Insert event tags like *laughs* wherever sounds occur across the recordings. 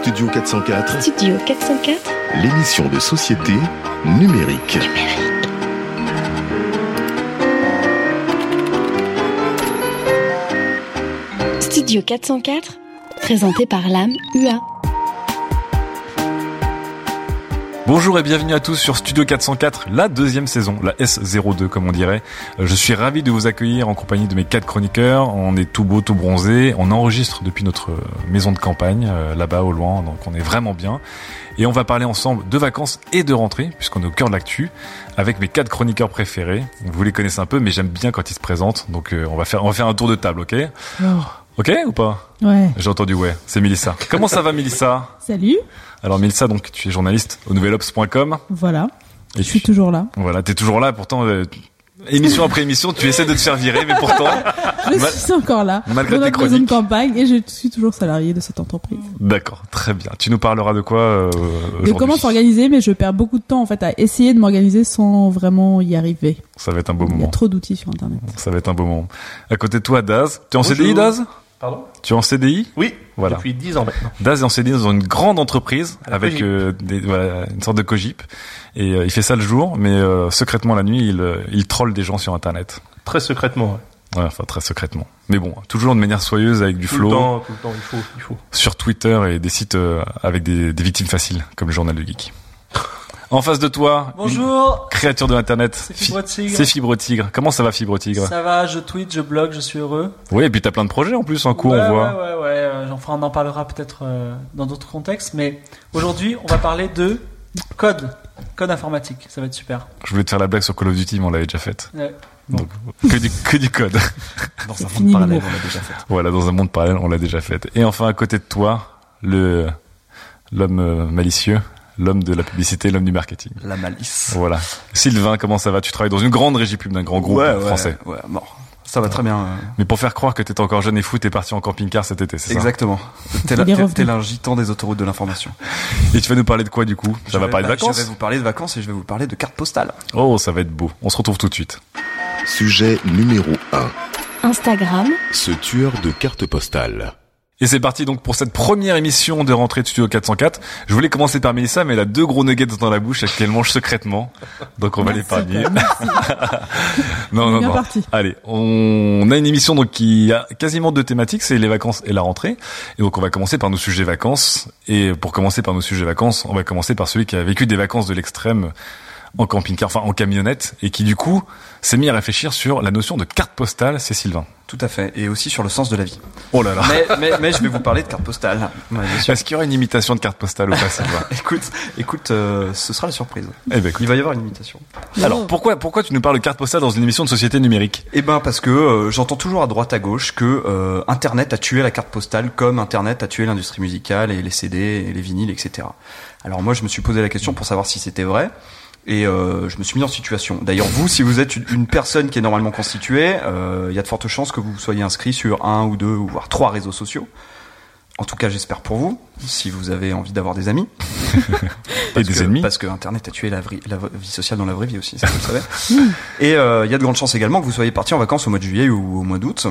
Studio 404, Studio 404 l'émission de société numérique. Studio 404 Présenté par l'âme UA. Bonjour et bienvenue à tous sur Studio 404, la deuxième saison, la S02 comme on dirait. Je suis ravi de vous accueillir en compagnie de mes quatre chroniqueurs. On est tout beau, tout bronzé. On enregistre depuis notre maison de campagne, euh, là-bas au loin, donc on est vraiment bien. Et on va parler ensemble de vacances et de rentrée, puisqu'on est au cœur de l'actu, avec mes quatre chroniqueurs préférés. Vous les connaissez un peu, mais j'aime bien quand ils se présentent. Donc euh, on va faire, on va faire un tour de table, ok? Ok ou pas? Ouais. J'ai entendu ouais. C'est Mélissa. Comment ça va, Mélissa? Salut. Alors Mélissa, donc tu es journaliste au nouvelops.com. Voilà. Et Je suis tu- toujours là. Voilà, t'es toujours là. Pourtant, euh, émission après émission, tu essaies de te faire virer, mais pourtant, Je suis encore là. malgré dans tes chroniques. campagne et je suis toujours salarié de cette entreprise. d'accord, très bien. Tu nous parleras de quoi euh, De comment s'organiser, mais je perds beaucoup de temps en fait à essayer de m'organiser sans vraiment y arriver. Ça va être un beau Il y a moment. trop d'outils sur internet. Ça va être un beau moment. À côté de toi, Daz. Tu es en Bonjour. CDI, Daz? Pardon Tu es en CDI Oui, Voilà. depuis 10 ans maintenant. Daz est en CDI dans une grande entreprise avec euh, des, voilà, une sorte de cogip. Et euh, il fait ça le jour, mais euh, secrètement la nuit, il, euh, il troll des gens sur Internet. Très secrètement. ouais. Ouais, enfin très secrètement. Mais bon, toujours de manière soyeuse avec du Tout flow. le temps, tout le temps, il faut, il faut. sur Twitter et des sites euh, avec des, des victimes faciles, comme le journal de Geek. En face de toi, Bonjour, créature de Internet. c'est Fibre Tigre. C'est Fibre Tigre. Comment ça va Fibre Tigre? Ça va, je tweet, je blog, je suis heureux. Oui, et puis t'as plein de projets en plus en cours, ouais, on voit. Ouais, ouais, ouais. euh, Enfin, on en parlera peut-être euh, dans d'autres contextes, mais aujourd'hui, on va parler de code, code informatique. Ça va être super. Je voulais te faire la blague sur Call of Duty, mais on l'avait déjà faite. Ouais. Donc, que du, que du code. *laughs* Dans un monde parallèle, on l'a déjà fait. voilà, dans un monde parallèle, on l'a déjà faite. Et enfin, à côté de toi, le l'homme euh, malicieux, l'homme de la publicité, l'homme du marketing. La malice. Voilà. Sylvain, comment ça va? Tu travailles dans une grande régie pub d'un grand groupe ouais, ouais, français. Ouais, mort. Ça va très bien. euh, Mais pour faire croire que t'étais encore jeune et fou, t'es parti en camping-car cet été, c'est ça? Exactement. *laughs* T'es un gitan des autoroutes de l'information. Et tu vas nous parler de quoi du coup? Ça va parler de bah, vacances? Je vais vous parler de vacances et je vais vous parler de cartes postales. Oh, ça va être beau. On se retrouve tout de suite. Sujet numéro 1. Instagram, Ce tueur de cartes postales. Et c'est parti donc pour cette première émission de rentrée de Studio 404. Je voulais commencer par Mélissa, mais elle a deux gros nuggets dans la bouche qu'elle mange secrètement. Donc on va l'épargner. *laughs* Non, non, non. parti. Allez, on a une émission donc qui a quasiment deux thématiques, c'est les vacances et la rentrée. Et donc on va commencer par nos sujets vacances. Et pour commencer par nos sujets vacances, on va commencer par celui qui a vécu des vacances de l'extrême en camping-car, enfin en camionnette, et qui du coup s'est mis à réfléchir sur la notion de carte postale. C'est Sylvain. Tout à fait. Et aussi sur le sens de la vie. Oh là là. Mais, mais, mais je vais vous parler de. Ouais, bien sûr. Est-ce qu'il y aura une imitation de carte postale ou pas, Sylvain? *laughs* Écoute, écoute, euh, ce sera la surprise. Eh ben, écoute. Il va y avoir une imitation. Alors pourquoi pourquoi tu nous parles de carte postale dans une émission de société numérique? Eh ben parce que euh, j'entends toujours à droite à gauche que euh, Internet a tué la carte postale comme Internet a tué l'industrie musicale et les CD et les vinyles, etc. Alors moi je me suis posé la question pour savoir si c'était vrai. Et euh, je me suis mis en situation. D'ailleurs, vous, si vous êtes une- personne qui est normalement constituée, euh, il y a de fortes chances que vous soyez inscrit sur un ou deux ou voire trois réseaux sociaux. En tout cas, j'espère pour vous, si vous avez envie d'avoir des amis. *laughs* et Parce des que, ennemis Parce que Internet a tué la, vie sociale dans la vraie vie aussi, ça vous le savez. Et euh, il y a de grandes chances également que vous soyez parti en vacances au mois de juillet ou au mois d'août.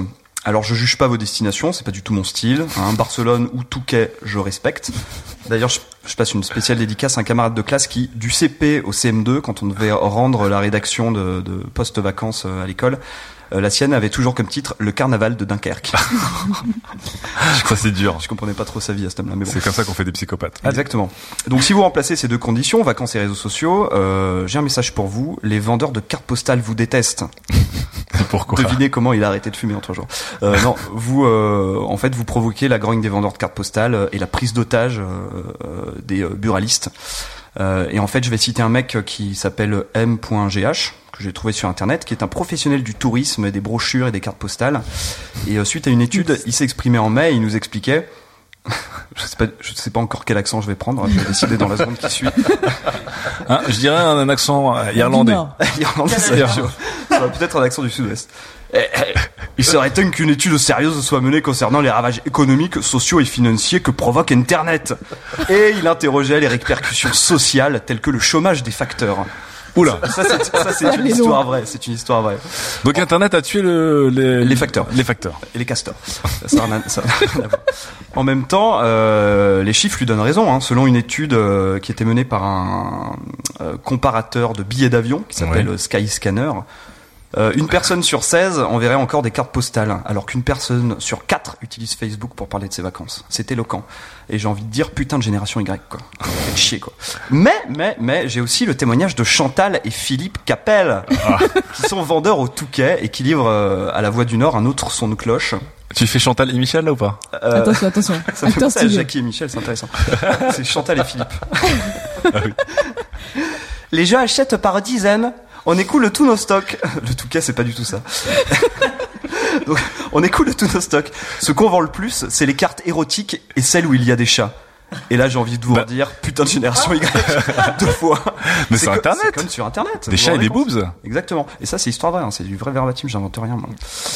Alors je juge pas vos destinations, c'est pas du tout mon style. Hein. Barcelone ou Touquet, je respecte. D'ailleurs, je, je passe une spéciale dédicace à un camarade de classe qui, du CP au CM2, quand on devait rendre la rédaction de, de post-vacances euh, à l'école, euh, la sienne avait toujours comme titre Le Carnaval de Dunkerque. *laughs* Ça c'est dur. je comprenais pas trop sa vie à ce homme-là, mais bon. C'est comme ça qu'on fait des psychopathes. Exactement. Donc si vous remplacez ces deux conditions, vacances et réseaux sociaux, euh, j'ai un message pour vous. Les vendeurs de cartes postales vous détestent. *laughs* Pourquoi Devinez comment il a arrêté de fumer en trois jours. Euh, non, vous, euh, en fait, vous provoquez la grogne des vendeurs de cartes postales et la prise d'otage euh, des buralistes. Euh, et en fait, je vais citer un mec qui s'appelle m.gh que j'ai trouvé sur internet, qui est un professionnel du tourisme, des brochures et des cartes postales. Et euh, suite à une étude, il s'est exprimé en mai, et il nous expliquait. *laughs* je sais pas, je sais pas encore quel accent je vais prendre. Je vais décider dans la seconde qui suit. *laughs* Hein, je dirais un, un accent euh, irlandais. *laughs* Irlandais, ça va ça va peut-être un accent du sud-ouest. Eh, eh, Il serait temps qu'une étude sérieuse soit menée concernant les ravages économiques, sociaux et financiers que provoque Internet. Et il interrogeait les répercussions sociales telles que le chômage des facteurs. Oula. Ça, c'est, ça, c'est une histoire vraie. C'est une histoire vraie. Donc Internet a tué le, les, Les facteurs. Les facteurs. Et les castors. Ça, ça. En même temps, euh, les chiffres lui donnent raison. Hein. Selon une étude euh, qui était menée par un euh, comparateur de billets d'avion qui s'appelle Ouais. Skyscanner, euh, une personne sur 16 enverrait encore des cartes postales, alors qu'une personne sur 4 utilise Facebook pour parler de ses vacances. C'est éloquent. Et j'ai envie de dire putain de génération Y, quoi. Faites chier, quoi. Mais, mais, mais, j'ai aussi le témoignage de Chantal et Philippe Capel, qui sont vendeurs au Touquet et qui livrent euh, à la Voix du Nord un autre son de cloche. Tu fais Chantal et Michel là ou pas? Euh, Attention, attention. *laughs* ça fait penser à. Jackie et Michel, c'est intéressant. c'est Chantal et Philippe. *laughs* Ah Les gens achètent par dizaines. On écoule tous nos stocks. *laughs* Le Touquet, c'est pas du tout ça. *laughs* Donc, on écoule tous nos stocks. Ce qu'on vend le plus, c'est les cartes érotiques et celles où il y a des chats. Et là, j'ai envie de vous Bah. dire, putain de génération Y, *laughs* deux fois. Mais co- Internet. C'est comme sur Internet. Des chats et des boobs Exactement. Et ça, c'est histoire vraie, hein. c'est du vrai verbatim, j'invente rien. moi.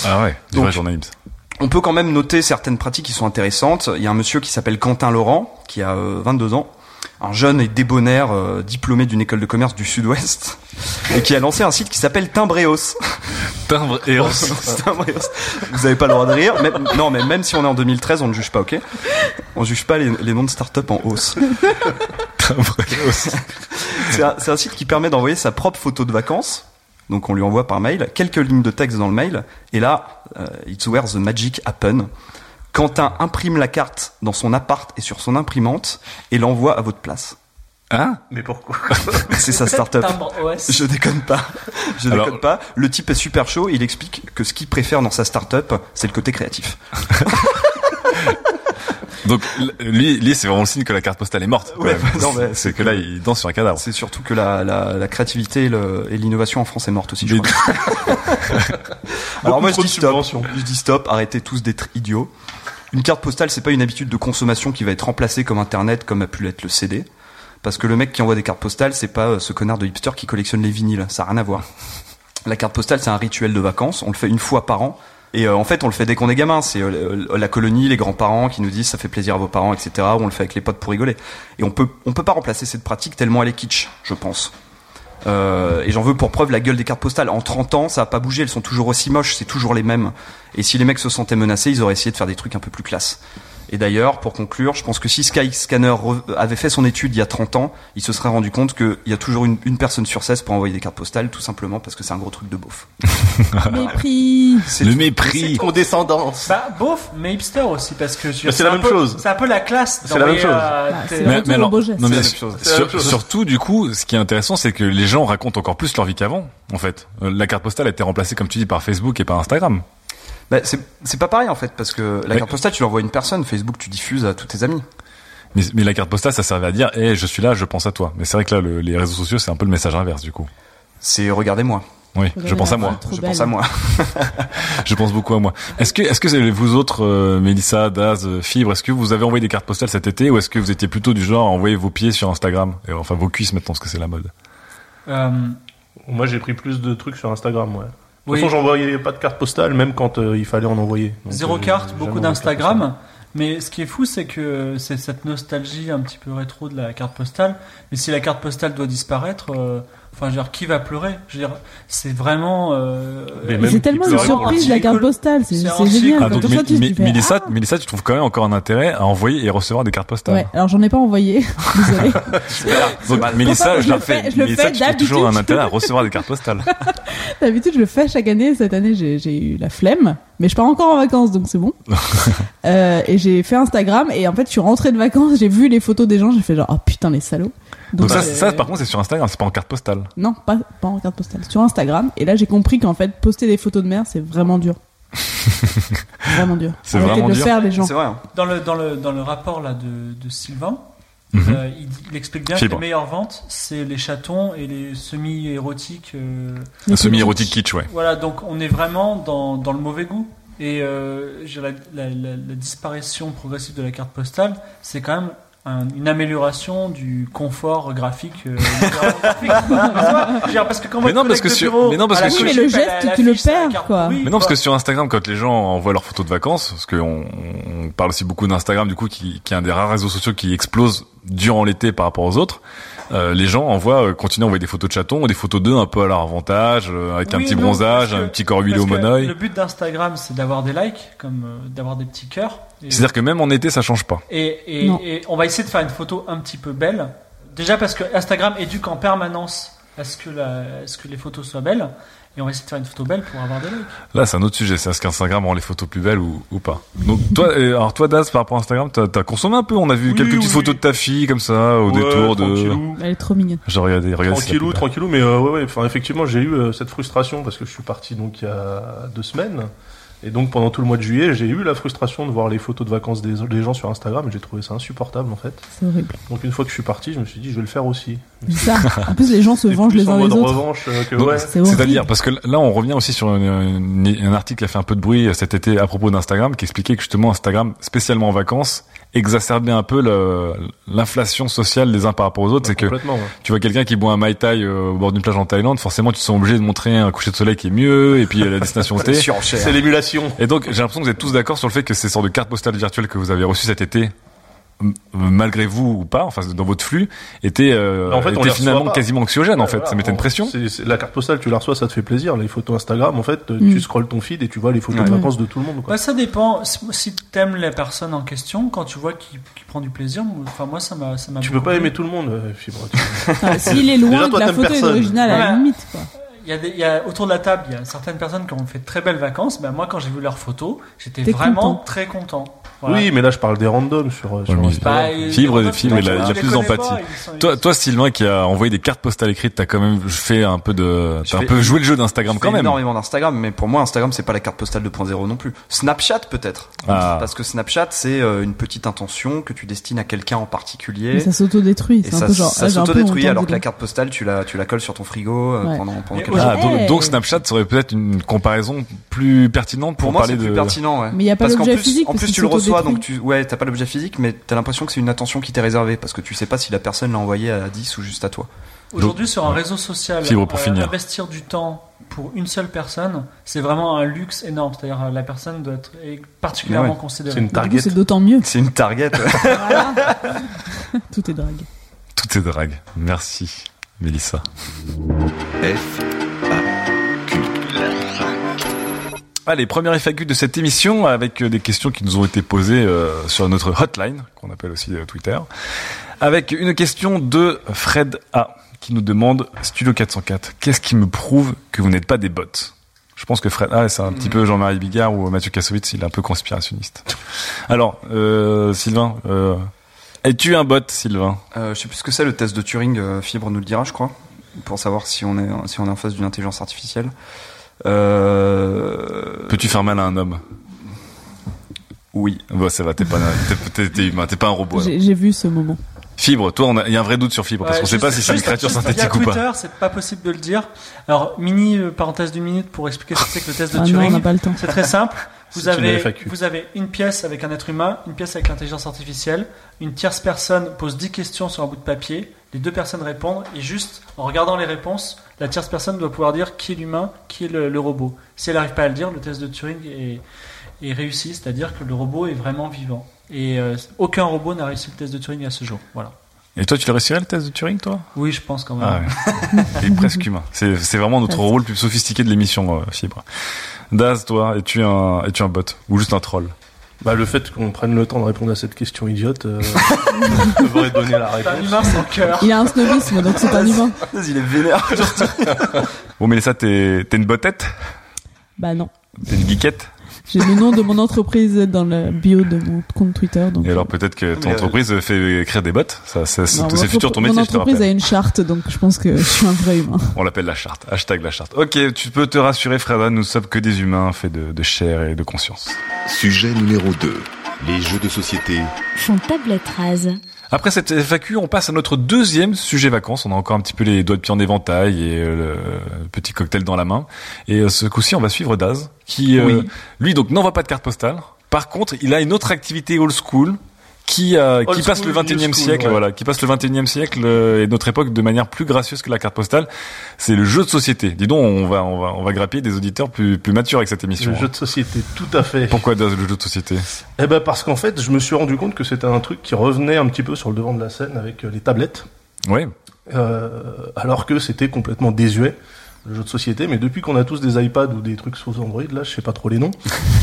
Ah ouais, du Donc- vrai journalisme. On peut quand même noter certaines pratiques qui sont intéressantes. Il y a un monsieur qui s'appelle Quentin Laurent, qui a euh, 22 ans, un jeune et débonnaire euh, diplômé d'une école de commerce du Sud-Ouest, et qui a lancé un site qui s'appelle Timbreos. Timbre et os. *laughs* Timbreos. Vous avez pas le droit de rire. non, mais même si on est en 2013, on ne juge pas, ok? On juge pas les, les noms de start-up en hausse. *laughs* Timbre et os. C'est un, c'est un site qui permet d'envoyer sa propre photo de vacances. Donc on lui envoie par mail quelques lignes de texte dans le mail. Et là, euh, it's where the magic happen. Quentin imprime la carte dans son appart et sur son imprimante et l'envoie à votre place. Hein? Mais pourquoi? *laughs* C'est sa start-up. Je déconne pas. Je Alors- déconne pas. Le type est super chaud. Il explique que ce qu'il préfère dans sa start-up, c'est le côté créatif. *laughs* Donc lui, lui c'est vraiment le signe que la carte postale est morte. Ouais, *laughs* c'est que là, il danse sur un cadavre. C'est surtout que la, la, la créativité et le- et l'innovation en France est morte aussi. Je Mais- crois. Alors moi je dis stop. Je dis stop. Arrêtez tous d'être idiots. Une carte postale, c'est pas une habitude de consommation qui va être remplacée comme Internet, comme a pu l'être le CD. Parce que le mec qui envoie des cartes postales, c'est pas euh, ce connard de hipster qui collectionne les vinyles. Ça a rien à voir. *laughs* La carte postale, c'est un rituel de vacances. On le fait une fois par an. Et euh, en fait, on le fait dès qu'on est gamin. C'est euh, la colonie, les grands-parents qui nous disent ça fait plaisir à vos parents, etc. Ou on le fait avec les potes pour rigoler. Et on peut, on peut pas remplacer cette pratique tellement elle est kitsch, je pense. Euh, et j'en veux pour preuve la gueule des cartes postales. En 30 ans, ça a pas bougé. Elles sont toujours aussi moches. C'est toujours les mêmes. Et si les mecs se sentaient menacés, ils auraient essayé de faire des trucs un peu plus classe. Et d'ailleurs, pour conclure, je pense que si Skyscanner avait fait son étude il y a 30 ans, il se serait rendu compte qu'il y a toujours une, une personne sur 16 pour envoyer des cartes postales, tout simplement parce que c'est un gros truc de beauf. *laughs* Mépris. C'est Le tout. mépris. Condescendance. Bah, beauf, mais hipster aussi, parce que je- Bah, c'est la même peu- chose. C'est un peu la classe. C'est la même chose. euh, Bah, au beau geste. non, mais sur- surtout du coup, ce qui est intéressant, c'est que les gens racontent encore plus leur vie qu'avant. En fait, Euh, la carte postale a été remplacée, comme tu dis, par Facebook et par Instagram. Bah, c'est pas pareil en fait, parce que la carte postale, tu l'envoies à une personne, Facebook, tu diffuses à tous tes amis. Mais, mais la carte postale, ça servait à dire, eh, je suis là, je pense à toi. Mais c'est vrai que là, le- les réseaux sociaux, c'est un peu le message inverse, du coup. C'est regardez-moi, Oui, je pense à moi. je belle. pense à moi. Je pense beaucoup à moi. Est-ce que, est-ce que vous autres, euh, Mélissa, Daz, euh, Fibre, est-ce que vous avez envoyé des cartes postales cet été ou est-ce que vous étiez plutôt du genre à envoyer vos pieds sur Instagram et, Enfin, vos cuisses maintenant, parce que c'est la mode. Euh, Moi, j'ai pris plus de trucs sur Instagram, ouais. De toute façon, j'envoyais pas de carte postale, même quand euh, il fallait en envoyer. Donc, zéro euh, carte, beaucoup d'Instagram. Mais ce qui est fou, c'est que c'est cette nostalgie un petit peu rétro de la carte postale. Mais si la carte postale doit disparaître, euh, enfin, je veux dire, qui va pleurer? Je veux dire, c'est vraiment. euh, Mais C'est tellement une surprise la carte postale, c'est génial. Ah, Quand donc, tu reçois, tu fais, Mélissa, ah Mélissa, tu trouves quand même encore un intérêt à envoyer et recevoir des cartes postales? Ouais, alors j'en ai pas envoyé, *laughs* *laughs* désolé. Donc, Mélissa, Je je le fais. fais- je le Mélissa, fais tu trouves toujours un intérêt à recevoir des cartes postales. *laughs* D'habitude, je le fais chaque année. Cette année, j'ai eu la flemme, mais je pars encore en vacances, donc c'est bon. euh, et j'ai fait Instagram, et en fait, je suis rentrée de vacances, j'ai vu les photos des gens, j'ai fait genre, oh putain, les salauds. Donc ça, euh, ça, par contre, c'est sur Instagram, c'est pas en carte postale. Non, pas, pas en carte postale, sur Instagram. Et là, j'ai compris qu'en fait, poster des photos de mer, c'est vraiment dur. *laughs* vraiment dur. C'est vraiment de dur. faire, les gens. C'est vrai. hein. Dans le, dans le, dans le rapport là de, de Sylvain, Mhm. Euh, il, il explique bien Fibre. que les meilleures ventes, c'est les chatons et les semi-érotiques. euh, Un semi-érotique kitsch, ouais. Voilà, donc on est vraiment dans, dans le mauvais goût. Et euh, la- la disparition progressive de la carte postale, c'est quand même un- une amélioration du confort graphique. euh, graphique, *laughs* quoi. Tu vois, je veux dire, parce que quand Mais non, parce que sur- bureau, mais non, parce sur- mais le geste, tu le perds, quoi. Mais non, que sur Instagram, quand les gens envoient leurs photos de vacances, parce qu'on on parle aussi beaucoup d'Instagram, du coup, qui, qui est un des rares réseaux sociaux qui explose durant l'été par rapport aux autres, euh, les gens envoient, euh, continuent à envoyer des photos de chatons, ou des photos d'eux un peu à leur avantage, euh, avec un petit non, bronzage, un petit corps huilé au monoeil. Le but d'Instagram, c'est d'avoir des likes, comme euh, d'avoir des petits cœurs. C'est-à-dire que même en été, ça change pas. Et, et, Non. et on va essayer de faire une photo un petit peu belle. Déjà parce que Instagram éduque en permanence à ce que, la, à ce que les photos soient belles. Et on va essayer de faire une photo belle pour avoir des likes. Là, c'est un autre sujet. C'est est-ce qu'Instagram rend les photos plus belles ou, ou pas Donc toi, alors toi, Daz, par rapport à Instagram, t'as as consommé un peu. On a vu Oui, quelques petites oui. photos de ta fille comme ça au Ouais, détour de. Elle est trop mignonne. J'ai regardé, regardé. si Tranquillou, plaît. tranquillou, mais euh, ouais, ouais, enfin, effectivement, j'ai eu euh, cette frustration parce que je suis parti donc il y a deux semaines. Et donc pendant tout le mois de juillet, j'ai eu la frustration de voir les photos de vacances des, des gens sur Instagram et j'ai trouvé ça insupportable en fait. C'est horrible. Donc une fois que je suis parti, je me suis dit je vais le faire aussi. C'est ça. En plus, les gens se vengent les uns les autres. revanche euh, que Donc, ouais. C'est horrible. C'est-à-dire, parce que là, on revient aussi sur une- une- un article qui a fait un peu de bruit cet été à propos d'Instagram, qui expliquait que justement Instagram, spécialement en vacances, exacerbait un peu le- l'inflation sociale des uns par rapport aux autres. c'est que ouais. tu vois quelqu'un qui boit un mai tai euh, au bord d'une plage en Thaïlande, forcément, tu te sens obligé de montrer un coucher de soleil qui est mieux, et puis euh, la destination *laughs* T. C'est l'émulation. Et donc, j'ai l'impression que vous êtes tous d'accord sur le fait que ces sortes de cartes postales virtuelles que vous avez reçues cet été, malgré vous ou pas, enfin dans votre flux, étaient, euh, En fait, finalement quasiment anxiogènes en fait. voilà, ça mettait une on- pression. la carte postale, tu la reçois, ça te fait plaisir. Les photos Instagram, en fait, euh, Mm. tu scrolles ton feed et tu vois les photos de vacances de tout le monde. Quoi. Bah, ça dépend. Si- t'aimes la personne en question, quand tu vois qu'il prend du plaisir, moi- enfin moi ça m'a ça m'a Tu peux pas aimer tout le monde, euh, Fibre. tu- *laughs* Ah, S'il est loin Déjà, et toi, que la photo est originale, à la limite, quoi. Il y, a des, il y a autour de la table, il y a certaines personnes qui ont fait de très belles vacances. Ben moi, quand j'ai vu leurs photos, j'étais T'es vraiment content. très content. Voilà. Oui, mais là, je parle des randoms sur, euh, sur Instagram. Bah, et- Fibre, et- Fibre, il a- il a les plus connais d'empathie. pas, ils sont- Toi, toi, Sylvain, qui a envoyé des cartes postales écrites, t'as quand même fait un peu de, Je t'as un fais- peu joué le jeu d'Instagram Je quand fais même. énormément d'Instagram, mais pour moi, Instagram, c'est pas la carte postale 2.0 non plus. Snapchat, peut-être. Ah. Parce que Snapchat, c'est euh, une petite intention que tu destines à quelqu'un en particulier. Mais ça s'autodétruit. Et C'est un ça, peu genre. ça ah, j'ai un peu s'autodétruit honte alors que la carte postale, tu la, tu la colles sur ton frigo euh, Ouais. pendant, pendant Mais quelques aujourd'hui- Ah, donc, Snapchat serait peut-être une comparaison plus pertinente pour, Pour moi, parler c'est plus de. pertinent, ouais. Mais il y a pas parce qu'en l'objet plus, physique, en plus tu le reçois, donc tu, ouais, t'as pas l'objet physique, mais t'as l'impression que c'est une attention qui t'est réservée parce que tu sais pas si la personne l'a envoyé à 10 ou juste à toi. Aujourd'hui, sur un réseau social, pour finir. investir du temps pour une seule personne, c'est vraiment un luxe énorme. C'est-à-dire, euh, la personne doit être est particulièrement ouais. considérée. C'est une target. c'est d'autant mieux. C'est une target. *laughs* Tout est drague. Tout est drague. Merci, Mélissa. F, Allez, première FAQ de cette émission avec euh, des questions qui nous ont été posées euh, sur notre hotline, qu'on appelle aussi euh, Twitter, avec une question de Fred A qui nous demande Studio 404, qu'est-ce qui me prouve que vous n'êtes pas des bots? Je pense que Fred A, c'est un petit peu Jean-Marie Bigard ou Mathieu Kassovitz, il est un peu conspirationniste. Alors, Sylvain, es-tu un bot, Sylvain Euh, je sais plus ce que c'est le test de Turing. euh, Fibre nous le dira, je crois, pour savoir si on est si on est en face d'une intelligence artificielle. Euh... Peux-tu faire mal à un homme? Oui. Bon, ça va, t'es pas, t'es, t'es- t'es humain, t'es pas un robot. J'ai j'ai vu ce moment. Fibre, toi, on a- il y a un vrai doute sur Fibre, parce qu'on sait juste- pas si c'est une créature synthétique ou pas. Twitter, c'est pas possible de le dire. Alors, mini euh, parenthèse d'une minute pour expliquer ce que c'est que le test de Ah non, on Turing. n'a pas le temps. C'est très simple. Vous avez, FAQ. vous avez une pièce avec un être humain, une pièce avec l'intelligence artificielle. Une tierce personne pose 10 questions sur un bout de papier. Les deux personnes répondent. Et juste en regardant les réponses, la tierce personne doit pouvoir dire qui est l'humain, qui est le, le robot. Si elle n'arrive pas à le dire, le test de Turing est, est réussi. C'est-à-dire que le robot est vraiment vivant. Et euh, aucun robot n'a réussi le test de Turing à ce jour. Voilà. Et toi, tu l'as réussi le test de Turing, toi? Oui, je pense quand même. Ah ouais. T'es presque humain. C'est, c'est vraiment notre *laughs* rôle le plus sophistiqué de l'émission, euh, Fibre. Daz, toi, es-tu un, es-tu un bot Ou juste un troll Bah, le fait qu'on prenne le temps de répondre à cette question idiote euh, *laughs* devrait donner la C'est un réponse. humain sans cœur. Il a un snobisme, donc c'est un humain. *laughs* Il est vénère. Bon, Mélissa, t'es, t'es une botette Bah non. T'es une geekette J'ai le nom de mon entreprise dans le bio de mon compte Twitter. Donc Et alors, peut-être que ton Mais, euh, entreprise fait écrire des bots Ça, ça, c'est, le futur ton métier, Mon je te entreprise a une charte, donc je pense que je suis un vrai humain. On l'appelle la charte. Hashtag la charte. Ok, tu peux te rassurer, Freda, nous sommes que des humains faits de, de chair et de conscience. sujet numéro 2. Les jeux de société Font tablette rase. Après cette FAQ, on passe à notre deuxième sujet vacances. On a encore un petit peu les doigts de pied en éventail et euh, le petit cocktail dans la main. Et euh, ce coup-ci, on va suivre Daz, qui euh, Oui. lui donc n'envoie pas de carte postale. Par contre, il a une autre activité old school qui euh, qui passe school, le new 21e school, siècle, ouais. voilà, qui passe le 21e siècle euh, et notre époque de manière plus gracieuse que la carte postale. C'est le jeu de société. Dis donc, on va on va on va grappiller des auditeurs plus plus matures avec cette émission. Le jeu de société, tout à fait. Pourquoi le jeu de société? Eh ben parce qu'en fait, je me suis rendu compte que c'était un truc qui revenait un petit peu sur le devant de la scène avec euh, les tablettes, Ouais. euh, alors que c'était complètement désuet le jeu de société. Mais depuis qu'on a tous des iPads ou des trucs sous Android, là, je sais pas trop les noms. *laughs*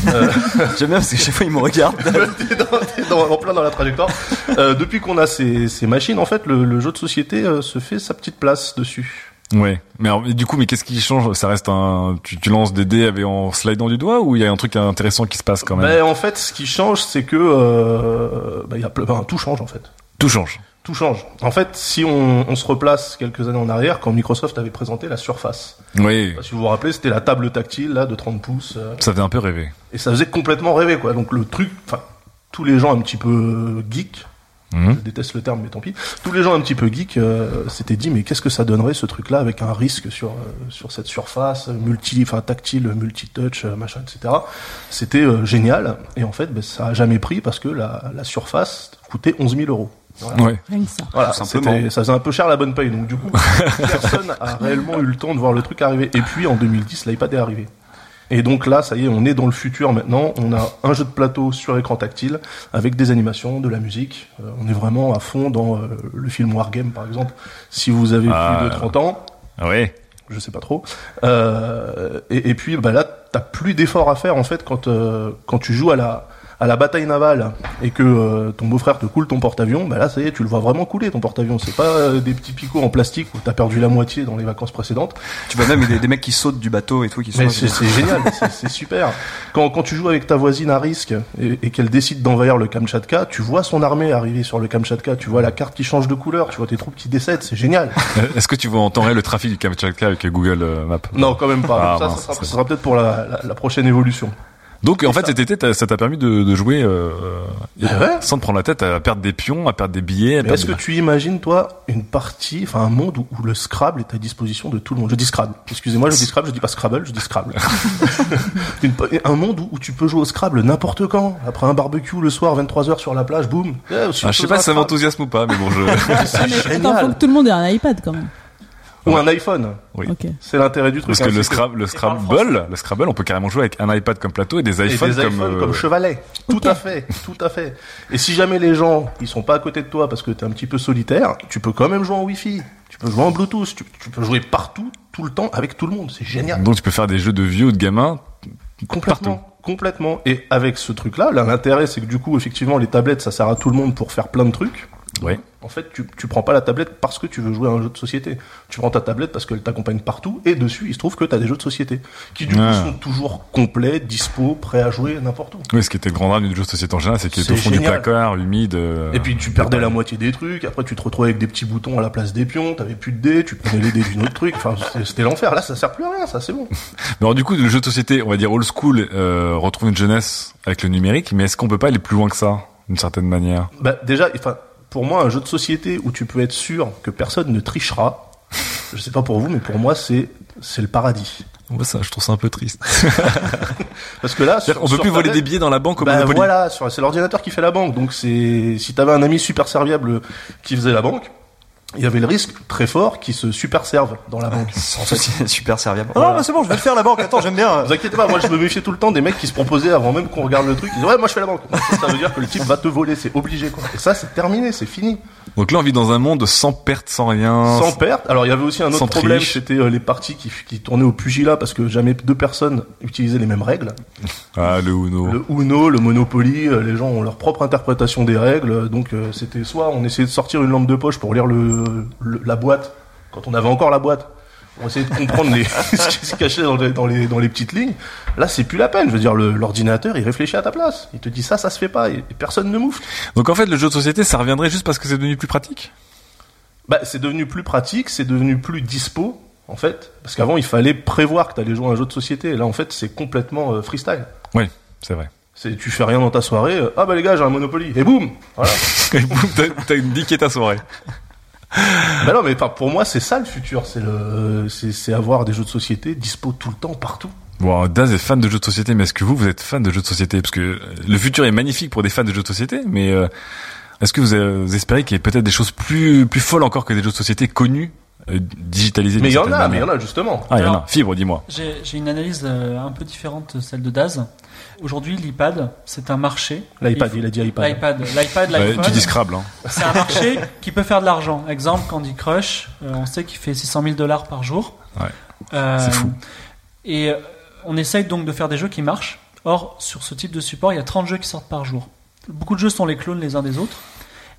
Euh, *laughs* J'aime bien parce que chaque fois il me regarde. *laughs* t'es dans- t'es dans- en plein dans la trajectoire. Euh, depuis qu'on a ces, ces machines, en fait, le, le jeu de société euh, se fait sa petite place dessus. Ouais, mais alors, du coup, mais qu'est-ce qui change? Ça reste un, tu, tu lances des dés avec en slidant du doigt ou il y a un truc intéressant qui se passe quand même? Ben, en fait, ce qui change, c'est que euh, ben, il y a plein- ben, tout change en fait. Tout change. Tout change. En fait, si on, on se replace quelques années en arrière, quand Microsoft avait présenté la Surface, Oui, si vous vous rappelez, c'était la table tactile là de 30 pouces, euh, ça fait un peu rêver. et ça faisait complètement rêver quoi. Donc le truc, enfin, tous les gens un petit peu euh, geeks, Mhm. je déteste le terme mais tant pis, tous les gens un petit peu geeks euh, s'étaient dit mais qu'est-ce que ça donnerait ce truc là avec un risque sur euh, sur cette surface multi, enfin tactile, multi-touch, euh, machin, etc. C'était euh, génial et en fait, ben, ça a jamais pris parce que la, la surface coûtait 11 000 euros. Voilà. Ouais. Rien que ça. Voilà, simplement. ça faisait un peu cher la bonne paye. Donc du coup, *laughs* personne a réellement eu le temps de voir le truc arriver. Et puis en 2010, l'iPad est arrivé. Et donc là, ça y est, on est dans le futur maintenant. On a un jeu de plateau sur écran tactile avec des animations, de la musique. Euh, on est vraiment à fond dans euh, le film Wargame, par exemple. Si vous avez Ah. plus de 30 ans, Ah Ouais. je sais pas trop. Euh, et, et puis bah là, t'as plus d'efforts à faire en fait quand euh, quand tu joues à la à la bataille navale et que euh, ton beau-frère te coule ton porte-avions, bah là ça y est, tu le vois vraiment couler ton porte-avions. C'est pas euh, des petits picots en plastique où t'as perdu la moitié dans les vacances précédentes. tu vois même des, des mecs qui sautent du bateau et tout qui sont. Mais c'est c'est *laughs* génial, c'est- c'est super. Quand, quand tu joues avec ta voisine à risque et, et qu'elle décide d'envahir le Kamchatka, tu vois son armée arriver sur le Kamchatka, tu vois la carte qui change de couleur, tu vois tes troupes qui décèdent, c'est génial. Euh, Est-ce que tu vois en temps réel le trafic du Kamchatka avec Google euh, Maps? Non, quand même pas. Ah, ça, mince, ça sera, peut-être pour la, la- la prochaine évolution. Donc en fait ça. cet été, ça t'a permis de, de jouer euh, Bah ouais. sans te prendre la tête à perdre des pions, à perdre des billets. Est-ce que tu imagines, toi, une partie, enfin un monde où, où le Scrabble est à disposition de tout le monde? Je dis Scrabble. Excusez-moi, je dis Scrabble, je dis pas Scrabble, je dis Scrabble. *laughs* Une un monde où, où tu peux jouer au Scrabble n'importe quand, après un barbecue le soir, 23h sur la plage, boum. Ah, je sais pas si ça m'enthousiasme ou pas, mais bon, je. *laughs* Ah, mais attends, faut que tout le monde ait un iPad quand même. Ou un iPhone. Oui. C'est l'intérêt du truc. Parce que hein, le Scrabble, le Scrabble, le Scrabble, on peut carrément jouer avec un iPad comme plateau et des Et iPhones comme. euh, comme chevalet. Tout à fait, tout à fait. Et si jamais les gens, ils sont pas à côté de toi parce que t'es un petit peu solitaire, tu peux quand même jouer en Wi-Fi. Tu peux jouer en Bluetooth. Tu, tu peux jouer partout, tout le temps, avec tout le monde. C'est génial. Donc tu peux faire des jeux de vieux ou de gamins. Complètement. Complètement. Et avec ce truc-là, là, l'intérêt, c'est que du coup, effectivement, les tablettes, ça sert à tout le monde pour faire plein de trucs. Ouais. En fait, tu, tu prends pas la tablette parce que tu veux jouer à un jeu de société. Tu prends ta tablette parce qu'elle t'accompagne partout et dessus, il se trouve que tu as des jeux de société qui du Ah. coup sont toujours complets, dispo, prêts à jouer n'importe où. Oui, ce qui était le grand drame du jeu de société en général, c'est qu'il était au fond du placard, humide. euh, Et puis tu perdais la moitié des trucs, après tu te retrouvais avec des petits boutons à la place des pions, t'avais plus de dés, tu prenais les dés d'une autre truc, enfin c'était- c'était l'enfer. Là, ça sert plus à rien, ça c'est bon. *laughs* Mais alors du coup, le jeu de société, on va dire old school, euh, retrouve une jeunesse avec le numérique, mais est-ce qu'on peut pas aller plus loin que ça, d'une certaine manière? Bah déjà, enfin pour moi, un jeu de société où tu peux être sûr que personne ne trichera, je sais pas pour vous, mais pour moi c'est c'est le paradis. Moi, ça, je trouve ça un peu triste. *laughs* Parce que là, sur- on peut plus voler tablette- des billets dans la banque au Bah Monopoly. voilà, c'est l'ordinateur qui fait la banque. Donc c'est si t'avais un ami super serviable qui faisait la banque, il y avait le risque très fort qu'il se super serve dans la banque. *laughs* Super serviable. Oh, bah, c'est bon, je vais le faire la banque. Attends, j'aime bien. Vous inquiétez pas, moi je me méfiais tout le temps des mecs qui se proposaient avant même qu'on regarde le truc. Ils disaient ouais, moi je fais la banque. Ça, ça veut dire que le type va te voler, c'est obligé quoi. Et ça c'est terminé, c'est fini. Donc là, on vit dans un monde sans perte, sans rien. Sans perte. Alors il y avait aussi un autre Sans problème, triche. c'était euh, les parties qui, qui tournaient au pugilat parce que jamais deux personnes utilisaient les mêmes règles. *laughs* Ah, le Uno. Le Uno, le Monopoly, euh, les gens ont leur propre interprétation des règles. Donc euh, c'était soit on essayait de sortir une lampe de poche pour lire le, le- la boîte quand on avait encore la boîte. On essayait de comprendre les, *laughs* ce qui se cachait dans les, dans les, dans les petites lignes. Là, c'est plus la peine. Je veux dire, l'ordinateur, il réfléchit à ta place. Il te dit ça, ça se fait pas. Et, et personne ne mouffe. Donc en fait, le jeu de société, ça reviendrait juste parce que c'est devenu plus pratique? Bah, c'est devenu plus pratique, c'est devenu plus dispo, en fait. Parce qu'avant, il fallait prévoir que tu allais jouer à un jeu de société. Et là, en fait, c'est complètement euh, freestyle. Oui, c'est vrai. C'est tu fais rien dans ta soirée, euh, ah bah les gars j'ai un Monopoly et boum, voilà. *laughs* Et boum, t'as t'as niqué ta soirée. Bah non mais pour moi c'est ça le futur, c'est c'est avoir des jeux de société dispo tout le temps partout. Bon, Daz est fan de jeux de société, mais est-ce que vous, vous êtes fan de jeux de société? Parce que le futur est magnifique pour des fans de jeux de société, mais euh, est-ce que vous, euh, vous espérez qu'il y ait peut-être des choses plus plus folles encore que des jeux de société connus, euh, digitalisés Mais il y en a, mais il y en a justement. Ah, il y en a. Fibre, dis-moi. J'ai j'ai une analyse euh, un peu différente de celle de Daz. Aujourd'hui, l'iPad, c'est un marché. L'iPad, il a dit iPad. L'iPad, l'iPad, Ouais, l'iPhone, tu dis Scrabble, hein. c'est un marché *laughs* qui peut faire de l'argent. Exemple, Candy Crush, euh, on sait qu'il fait 600 000 dollars par jour. Ouais. Euh, C'est fou. Et on essaye donc de faire des jeux qui marchent. Or, sur ce type de support, il y a 30 jeux qui sortent par jour. Beaucoup de jeux sont les clones les uns des autres.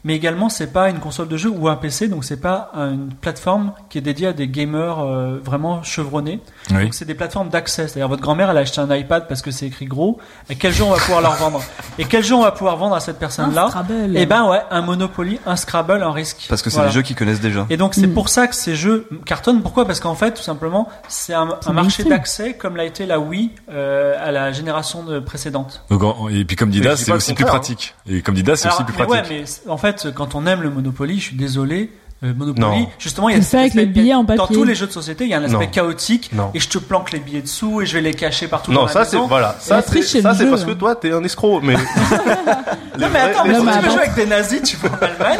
Mais également, c'est pas une console de jeu ou un PC, donc c'est pas une plateforme qui est dédiée à des gamers euh, vraiment chevronnés. Oui. Donc c'est des plateformes d'accès. C'est-à-dire votre grand-mère, elle a acheté un iPad parce que c'est écrit gros. Et quel jeu on va pouvoir leur vendre? Et quel jeu on va pouvoir vendre à cette Un personne-là Scrabble. Eh ben ouais, un Monopoly, un Scrabble, un Risk. Parce que c'est Voilà. des jeux qu'ils connaissent déjà. Et donc c'est Mm. pour ça que ces jeux cartonnent. Pourquoi? Parce qu'en fait, tout simplement, c'est un, marché d'accès comme l'a été la Wii euh, à la génération de précédente. Donc, et puis comme je dis c'est aussi plus pratique. Et comme dit Daz, c'est aussi plus ouais, pratique. mais en fait, quand on aime le Monopoly, je suis désolé. Euh, Monopoly, Non. justement, il y a cet avec aspect- les billets en Dans papier. tous les jeux de société, il y a un aspect Non. chaotique Non. et je te planque les billets dessous et je vais les cacher partout dans Non, ça c'est voilà, ça c'est parce que hein. toi t'es un escroc, mais *laughs* Non, mais attends, mais si tu veux jouer avec des nazis, tu vas en Allemagne.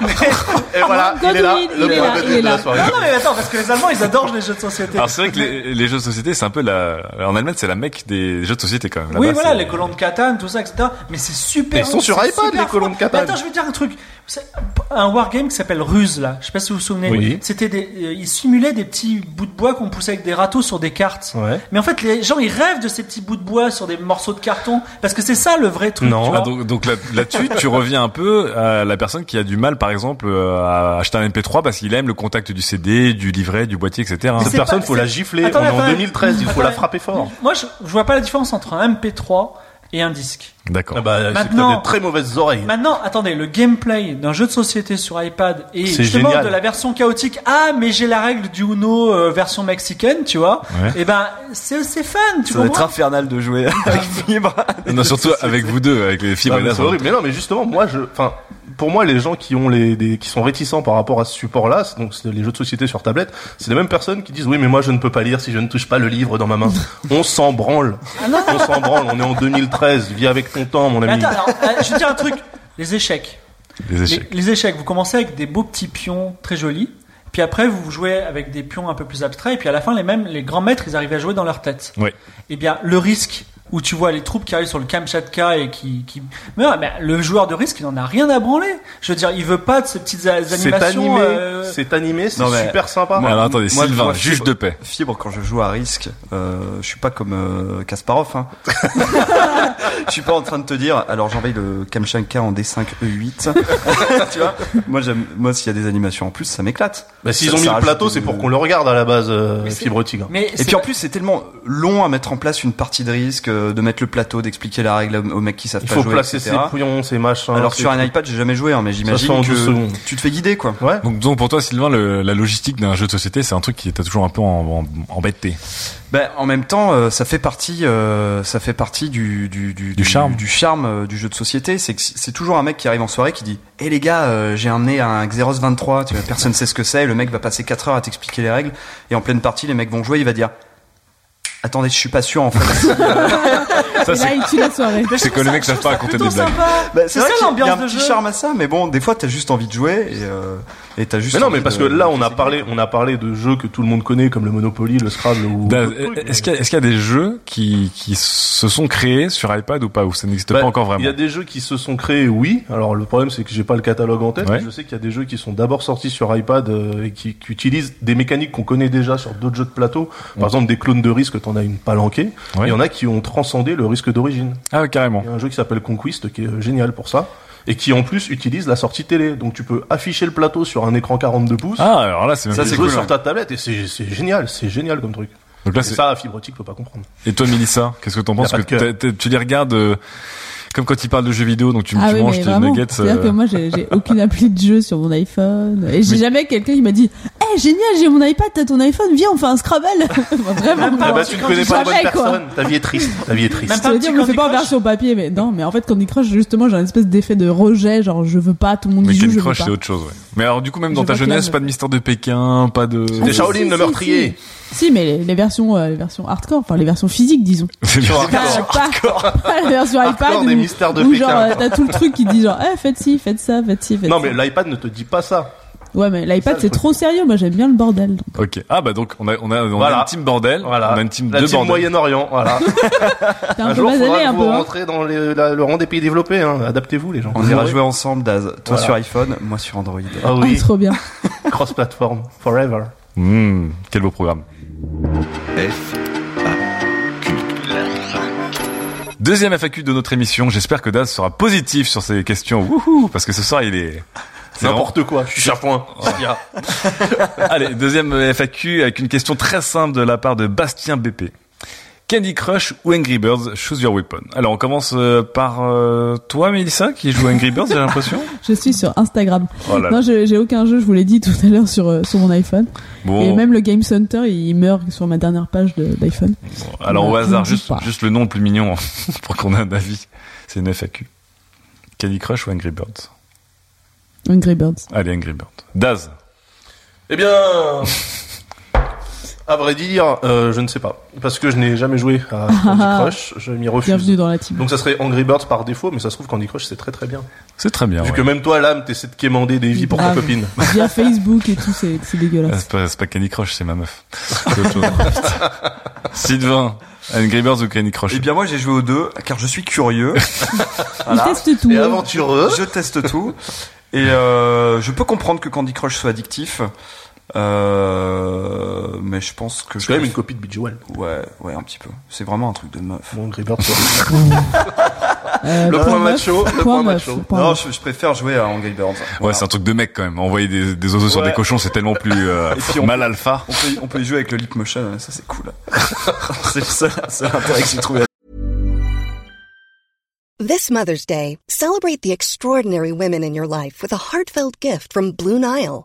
mais... et voilà, il est là, le point de la soirée. Non, non, mais attends, parce que les Allemands, ils adorent les jeux de société. Alors c'est vrai que les, les jeux de société, c'est un peu la. En Allemagne, c'est la mec des jeux de société quand même. Oui, voilà, les colons de Catane, tout ça, etc. Mais c'est super. Ils sont sur iPad, les colons de. Catane. Mais Attends, je vais te dire un truc. Un wargame qui s'appelle Ruse, là. Je sais pas si vous vous souvenez. Oui. C'était des, euh, ils simulaient des petits bouts de bois qu'on poussait avec des râteaux sur des cartes. Ouais. Mais en fait, les gens, ils rêvent de ces petits bouts de bois sur des morceaux de carton. Parce que c'est ça le vrai truc. Non. tu vois. Ah, donc, donc là- là-dessus, *laughs* tu reviens un peu à la personne qui a du mal, par exemple, euh, à acheter un MP3 parce qu'il aime le contact du CD, du livret, du boîtier, etc. Mais Cette personne, pas- faut la gifler. On est en attendez. 2013, il faut la frapper fort. Moi, je, je vois pas la différence entre un MP3 et un disque. D'accord. Ah bah, Maintenant- des très mauvaises oreilles. Maintenant, attendez, le gameplay d'un jeu de société sur iPad et C'est justement génial. de la version chaotique. Ah, mais j'ai la règle du Uno euh, version mexicaine, tu vois. Ouais. Et ben, c'est c'est fun, tu Ça doit être infernal de jouer *laughs* avec fibre. Non, surtout avec vous deux, avec les fibres Non, mais non, mais justement, moi, je, enfin, pour moi, les gens qui ont les, des, qui sont réticents par rapport à ce support-là, donc les jeux de société sur tablette, c'est les mêmes personnes qui disent oui, mais moi, je ne peux pas lire si je ne touche pas le livre dans ma main. *laughs* On s'en branle. On s'en branle. On est en 2013. Vis avec ton temps, mon Mais ami. attends, alors, euh, je vais te dire un truc. Les échecs. les échecs. les échecs, vous commencez avec des beaux petits pions très jolis. Puis après, vous jouez avec des pions un peu plus abstraits. Et puis à la fin, les mêmes, les grands maîtres, ils arrivent à jouer dans leur tête. Ouais. Eh bien, le risque où tu vois les troupes qui arrivent sur le Kamchatka et qui, qui... Mais, ouais, mais le joueur de risque, il en a rien à branler. Je veux dire, il veut pas de ces petites a- C'est animations. animé, euh, c'est animé, c'est Non, mais- super sympa. Alors attendez, Moi, Sylvain, moi, juge fibre- de paix. Fibre, quand je joue à risque, euh, je suis pas comme euh, Kasparov. Hein. *laughs* je suis pas en train de te dire. Alors j'enveille le Kamchatka en D5 E8. *laughs* tu vois Moi, j'aime. Moi, s'il y a des animations en plus, ça m'éclate. Bah, s'ils ont mis le plateau, c'est pour qu'on le regarde à la base, euh, Fibre Tigre. Mais Et puis en plus, c'est tellement long à mettre en place une partie de risque, euh, de mettre le plateau, d'expliquer la règle aux mecs qui savent Il pas faut jouer, placer etc. ses pions, ses machins. Alors sur un iPad, j'ai jamais joué, hein, mais j'imagine en 12 que tu te fais guider, quoi. Ouais. Donc, donc pour toi, Sylvain, le- la logistique d'un jeu de société, c'est un truc qui t'a toujours un peu en, en, embêté. Ben, en même temps, euh, ça fait partie, euh, ça fait partie du du du, Du charme. du, charme euh, du jeu de société. C'est que c'est toujours un mec qui arrive en soirée qui dit, hé les gars, euh, j'ai amené un Xeros 23. Tu vois, personne sait ce que c'est. Le mec va passer 4 heures à t'expliquer les règles. Et en pleine partie, les mecs vont jouer. Il va dire, attendez, je suis pas sûr en fait. *laughs* Ça, Et là, c'est il tue la soirée. c'est que les mecs savent pas raconter des blagues. Bah, C'est vrai ça, qu'il y a- l'ambiance il y a un de petit jeu. charme à ça, mais bon, des fois, t'as juste envie de jouer et euh, et t'as juste. Mais non, mais parce de- que là, on a parlé, on a parlé de jeux que tout le monde connaît, comme le Monopoly, le Scrabble ou. Est-ce qu'il y, a- est-ce qu'il y a des jeux qui, qui se sont créés sur iPad ou pas, ou ça n'existe Bah, pas encore vraiment Il y a des jeux qui se sont créés, oui. Alors le problème, c'est que j'ai pas le catalogue en tête. Ouais. mais Je sais qu'il y a des jeux qui sont d'abord sortis sur iPad euh, et qui, qui utilisent des mécaniques qu'on connaît déjà sur d'autres jeux de plateau. Par Ouais. exemple, des clones de risque, t'en as une palanquée. Ouais. Il y en a qui ont transcendé le risque d'origine. Ah, ouais, carrément. Il y a un jeu qui s'appelle Conquest qui est euh, génial pour ça. Et qui en plus utilise la sortie télé. Donc tu peux afficher le plateau sur un écran 42 pouces. Ah, alors là, c'est même Ça, c'est cool, sur ouais. ta tablette et c'est génial, c'est génial comme truc. Donc là, Et c'est. ça, fibre optique peut pas comprendre. Et toi, Mélissa, qu'est-ce que t'en penses que t'as- tu les regardes euh, comme quand ils parlent de jeux vidéo, donc tu, Ah tu oui, manges mais tes vraiment. nuggets. C'est-à-dire euh, que moi, j'ai j'ai aucune appli de jeu sur mon iPhone. Et j'ai Mais- jamais quelqu'un qui m'a dit, Eh, Eh génial, j'ai mon iPad, t'as ton iPhone, viens on fait un Scrabble. *laughs* Vraiment. Ah genre, bah tu ne connais pas la bonne personne. Ta vie est triste. Ta vie est triste. Même Ça veut un dire, je le Candy pas en version papier, mais non, mais en fait, Candy Crush, justement, j'ai un espèce d'effet de rejet, genre, je veux pas, tout le monde y Mais joue, Candy je veux Crush, pas. c'est autre chose, ouais. Mais alors, du coup, même dans ta jeunesse, y pas de mystère de Pékin, pas de... C'était Ah, Shaolin, le meurtrier. Si, mais les, les versions, euh, les versions hardcore, enfin, les versions physiques, disons. *laughs* Sur Pas, pas, pas la version iPad où, des mystères de où genre, euh, t'as tout le truc qui te dit genre, eh, faites ci, faites ça, faites ci, faites Non ça. mais l'iPad ne te dit pas ça. Ouais, mais l'iPad, c'est trop sérieux, moi, j'aime bien le bordel. donc. Ok. Ah bah donc on a on a, on a Voilà. une team bordel, Voilà. on a une team La de team. Moyen-Orient, voilà. *laughs* Un, un peu jour, faudra un que peu, vous hein. rentrer dans les- la- le rang des pays développés. Hein. Adaptez-vous, les gens. On Vous ira jouer ensemble, Daz. Toi Voilà. sur iPhone, moi sur Android. Ah Oh, oui, *laughs* trop bien. cross-platform, forever. Hmm, quel beau programme. F, Deuxième FAQ de notre émission. J'espère que Daz sera positif sur ces questions. Wouhou, parce que ce soir il est. c'est N'importe quoi, je suis chapouin. vraiment- *laughs* Allez, deuxième FAQ avec une question très simple de la part de Bastien BP. Candy Crush ou Angry Birds, choose your weapon. Alors on commence euh, par euh, toi, Mélissa, qui joue Angry Birds, j'ai l'impression. *laughs* Je suis sur Instagram. Oh là là. Non, je- j'ai aucun jeu, je vous l'ai dit tout à l'heure sur, euh, sur mon iPhone. Bon, Et même le Game Center, il meurt sur ma dernière page de- d'iPhone. alors au hasard, juste, juste le nom le plus mignon *laughs* pour qu'on ait un avis. C'est une FAQ. Candy Crush ou Angry Birds? Angry Birds. Allez, Angry Birds. Daz. Eh bien, *laughs* à vrai dire, euh, je ne sais pas. Parce que je n'ai jamais joué à *laughs* Candy Crush, je m'y refuse. Bienvenue dans la team. Donc ça serait Angry Birds par défaut, mais ça se trouve Candy Crush c'est très très bien. C'est très bien. Vu ouais. que même toi, l'âme, t'essaies de quémander des vies pour ta Grave. copine. *laughs* Via Facebook et tout, c'est c'est Ah, dégueulasse. C'est pas, c'est pas Candy Crush, c'est ma meuf. *laughs* Sylvain, Angry Birds ou Candy Crush Eh bien moi j'ai joué aux deux car je suis curieux. Il teste tout. Et aventureux. je teste tout et euh, je peux comprendre que Candy Crush soit addictif. Euh, mais je pense que C'est quand même une copie de Bejeweled. Ouais, ouais, un petit peu. C'est vraiment un truc de meuf. Bon, Angry Birds. c'est- Euh, Le point macho, le point macho. point Non, je, je préfère jouer à Angry Birds. Ouais, Voilà. c'est un truc de mec quand même. Envoyer des, des oiseaux sur Ouais. des cochons, c'est tellement plus euh, puis on- mal alpha. On peut, y- on peut y jouer avec le Leap Motion, ça c'est cool. *laughs* c'est le seul, seul intérêt que j'ai trouvé. This Mother's Day, celebrate the extraordinary women in your life with a heartfelt gift from Blue Nile.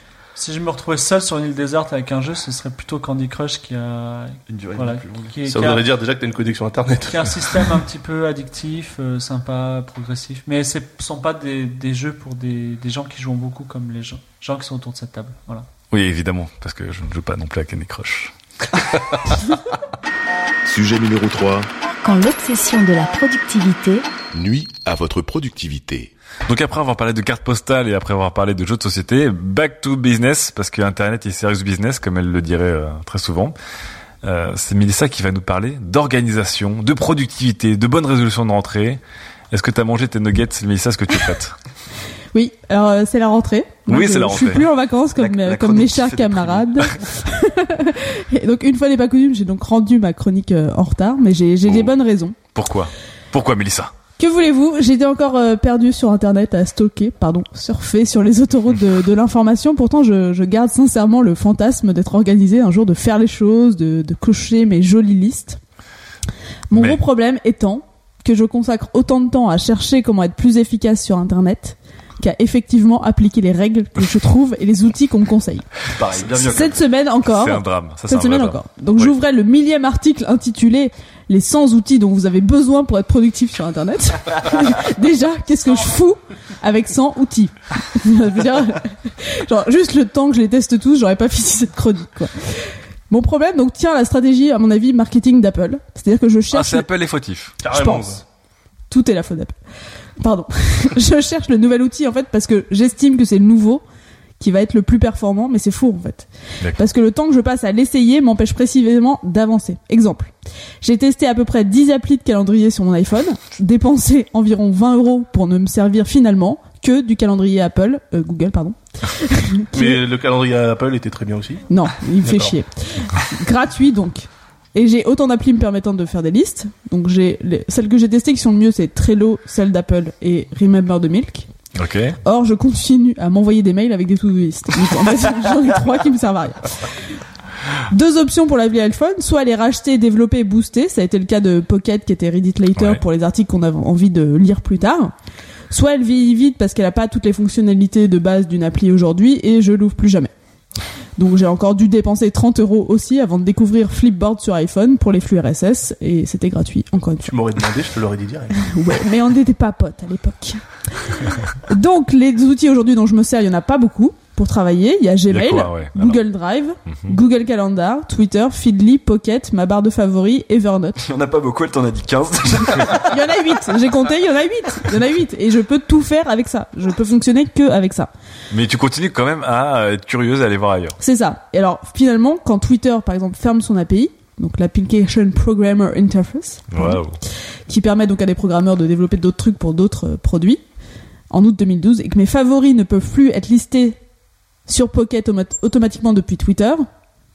Si je me retrouvais seul sur une île déserte avec un jeu, ce serait plutôt Candy Crush qui a, Une durée voilà, plus longue. qui, Ça qui a, voudrait dire déjà que t'as une connexion internet. qui a un système un petit peu addictif, euh, sympa, progressif. Mais ce ne sont pas des, des jeux pour des, des gens qui jouent beaucoup comme les gens, gens qui sont autour de cette table. Voilà. Oui, évidemment, parce que je ne joue pas non plus à Candy Crush. *laughs* sujet numéro 3, Quand l'obsession de la productivité nuit à votre productivité. Donc après avoir parlé de cartes postales et après avoir parlé de jeux de société, back to business, parce que Internet est serious business, comme elle le dirait euh, très souvent. Euh, c'est Mélissa qui va nous parler d'organisation, de productivité, de bonnes résolutions de rentrée. Est-ce que tu as mangé tes nuggets, Mélissa? Est-ce que tu es prête? *laughs* Oui, alors euh, c'est la rentrée. Oui, je, c'est la Je suis rentrée. plus en vacances comme, La- la euh, comme mes chers camarades. *laughs* Et donc une fois n'est pas coutume, j'ai donc rendu ma chronique euh, en retard, mais j'ai j'ai des Oh. bonnes raisons. Pourquoi? Pourquoi, Mélissa? Que voulez-vous J'étais encore euh, perdu sur Internet à stocker, pardon, surfer sur les autoroutes de, de l'information. Pourtant, je, je garde sincèrement le fantasme d'être organisé un jour, de faire les choses, de, de cocher mes jolies listes. Mon Mais- gros problème étant que je consacre autant de temps à chercher comment être plus efficace sur Internet qu'à effectivement appliquer les règles que je trouve et les outils qu'on me conseille. Pareil, bien mieux. Cette semaine encore, C'est un drame. Ça, cette un semaine encore. Donc Oui. j'ouvrais le millième article intitulé Les 100 outils dont vous avez besoin pour être productif sur Internet. *laughs* Déjà, qu'est-ce que je fous avec 100 outils *laughs* Je veux dire, genre juste le temps que je les teste tous, j'aurais pas fini cette chronique quoi. Mon problème donc tient à la stratégie à mon avis marketing d'Apple, c'est-à-dire que je Ah, cherche c'est Apple est fautif. je Carrément. pense. Tout est la faute d'Apple. Pardon. *laughs* je cherche le nouvel outil en fait parce que j'estime que c'est le nouveau qui va être le plus performant, mais c'est faux en fait. Parce que le temps que je passe à l'essayer m'empêche précisément d'avancer. Exemple. J'ai testé à peu près 10 applis de calendrier sur mon iPhone, dépensé *laughs* environ 20 euros pour ne me servir finalement que du calendrier Apple, euh, Google pardon, *laughs* Mais le calendrier Apple était très bien aussi. Non, il me fait chier. Gratuit donc. Et j'ai autant d'applis me permettant de faire des listes. Donc j'ai les- celles que j'ai testées qui sont le mieux, c'est Trello, celle d'Apple et Remember the Milk. Ok. Or, je continue à m'envoyer des mails avec des to-do list. Donc, en fait, *laughs* j'en ai trois qui me servent à rien. Deux options pour l'appli iPhone, soit les racheter, développer et booster, ça a été le cas de Pocket qui était read it later Ouais. pour les articles qu'on avait envie de lire plus tard. Soit elle vieillit vite parce qu'elle a pas toutes les fonctionnalités de base d'une appli aujourd'hui et je l'ouvre plus jamais. Donc j'ai encore dû dépenser 30 euros aussi avant de découvrir Flipboard sur iPhone pour les flux RSS et c'était gratuit encore une fois. Tu m'aurais demandé, je te l'aurais dit direct. *laughs* Ouais, mais on n'était pas potes à l'époque. Donc, les outils aujourd'hui dont je me sers, il y en a pas beaucoup pour travailler. Il y a Il y a Gmail, quoi, ouais, Google Drive, Mhm. Google Calendar, Twitter, Feedly, Pocket, ma barre de favoris, Evernote. *laughs* Il y en a pas beaucoup, elle t'en a dit 15. *laughs* Il y en a 8. J'ai compté, il y en a 8. Il y en a 8. Et je peux tout faire avec ça. Je peux fonctionner que avec ça. Mais tu continues quand même à être curieuse à aller voir ailleurs. C'est ça. Et alors, finalement, quand Twitter, par exemple, ferme son API, donc l'Application Programmer Interface, qui permet donc à des programmeurs de développer d'autres trucs pour d'autres euh, produits en août 2012 et que mes favoris ne peuvent plus être listés sur Pocket automatiquement depuis Twitter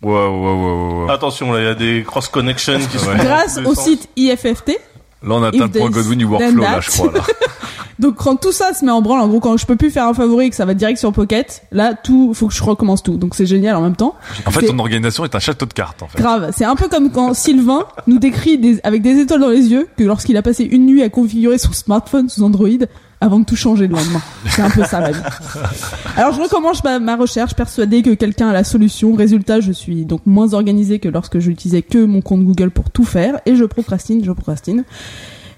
Waouh, waouh, waouh, waouh. Attention, là, il y a des cross connections qui sont. Grâce au site IFFT. Là, on atteint le point Godwin du workflow, là, that. je crois, là. *laughs* Donc quand tout ça se met en branle, en gros quand je peux plus faire un favori et que ça va direct sur Pocket, là tout faut que je recommence tout. Donc c'est génial en même temps. En fait, ton organisation est un château de cartes, en fait. Grave, c'est un peu comme quand Sylvain nous décrit des- avec des étoiles dans les yeux que lorsqu'il a passé une nuit à configurer son smartphone sous Android avant de tout changer le lendemain. C'est un peu ça ma vie. Alors je recommence ma, recherche persuadée que quelqu'un a la solution. Résultat, je suis donc moins organisée que lorsque je n'utilisais que mon compte Google pour tout faire et je procrastine, je procrastine.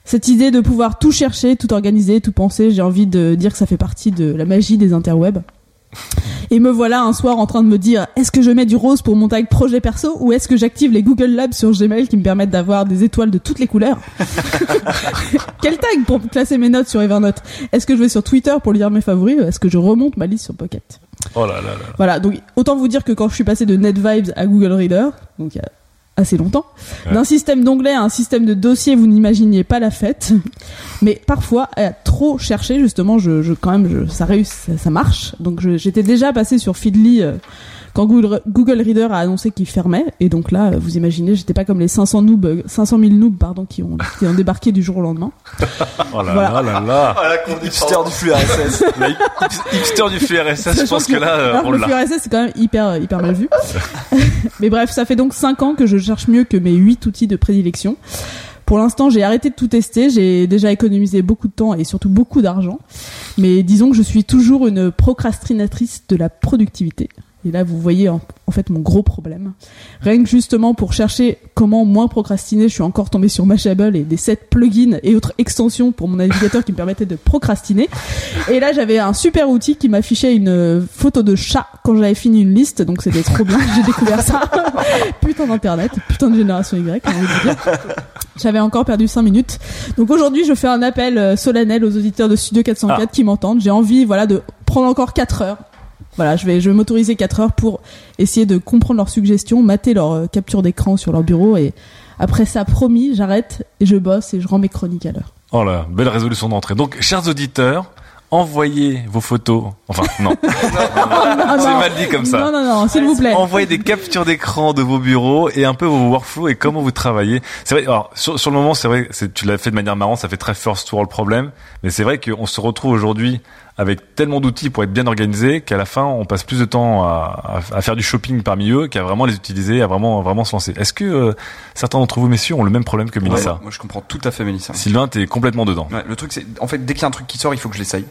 Cette idée de pouvoir tout chercher, tout organiser, tout penser, j'ai envie de dire que ça fait partie de la magie des interwebs. Et me voilà un soir en train de me dire est-ce que je mets du rose pour mon tag projet perso ou est-ce que j'active les Google Labs sur Gmail qui me permettent d'avoir des étoiles de toutes les couleurs *laughs* Quel tag pour classer mes notes sur Evernote Est-ce que je vais sur Twitter pour lire mes favoris ou Est-ce que je remonte ma liste sur Pocket? Oh là là là. Voilà, donc autant vous dire que quand je suis passé de NetVibes à Google Reader, donc il y a assez longtemps, Ouais. d'un système d'onglets à un système de dossiers, vous n'imaginiez pas la fête. *laughs* Mais parfois, à trop chercher, justement, je, je quand même, je, ça réussit, ça, ça marche. Donc j'étais déjà passé sur Feedly euh, quand Google, Google Reader a annoncé qu'il fermait. Et donc là, euh, vous imaginez, j'étais pas comme les 500 noobs, euh, 500 000 noobs, pardon, qui ont, qui ont débarqué du jour au lendemain. *laughs* Oh là Voilà. là là là. Ah, la. *laughs* Hipster du flux RSS. La hipster du flux RSS, je pense que là, euh, alors on le l'a. flux RSS, c'est quand même hyper, hyper mal vu. *laughs* Mais bref, ça fait donc 5 ans que je cherche mieux que mes 8 outils de prédilection. Pour l'instant, j'ai arrêté de tout tester. J'ai déjà économisé beaucoup de temps et surtout beaucoup d'argent. Mais disons que je suis toujours une procrastinatrice de la productivité. Et là, vous voyez en, en fait mon gros problème. Rien que justement pour chercher comment moins procrastiner, je suis encore tombée sur Mashable et des 7 plugins et autres extensions pour mon navigateur qui me permettaient de procrastiner. Et là, j'avais un super outil qui m'affichait une photo de chat quand j'avais fini une liste, donc c'était trop bien. J'ai découvert ça. *laughs* putain d'internet, putain de génération Y. J'avais encore perdu 5 minutes. Donc aujourd'hui, je fais un appel euh, solennel aux auditeurs de Studio 404 qui m'entendent. J'ai envie, voilà, de prendre encore 4 heures. Voilà, je vais, je vais m'autoriser 4 heures pour essayer de comprendre leurs suggestions, mater leur euh, capture d'écran sur leur bureau et après ça, promis, j'arrête et je bosse et je rends mes chroniques à l'heure. Oh là, belle résolution d'entrée. Donc, chers auditeurs, envoyez vos photos. Enfin, non. *laughs* C'est mal dit comme ça. Non, non, non, s'il vous plaît. Envoyez des captures d'écran de vos bureaux et un peu vos workflows et comment vous travaillez. C'est vrai, alors, sur, sur le moment, c'est vrai, tu l'as fait de manière marrante, ça fait très first world problem, mais c'est vrai qu'on se retrouve aujourd'hui avec tellement d'outils pour être bien organisé qu'à la fin, on passe plus de temps à, à- à faire du shopping parmi eux qu'à vraiment les utiliser, à vraiment, vraiment se lancer. Est-ce que euh, certains d'entre vous, messieurs, ont le même problème que Mélissa Ouais, moi, je comprends tout à fait Mélissa. Sylvain, t'es complètement dedans. Ouais, le truc, c'est, en fait, dès qu'il y a un truc qui sort, il faut que je l'essaye.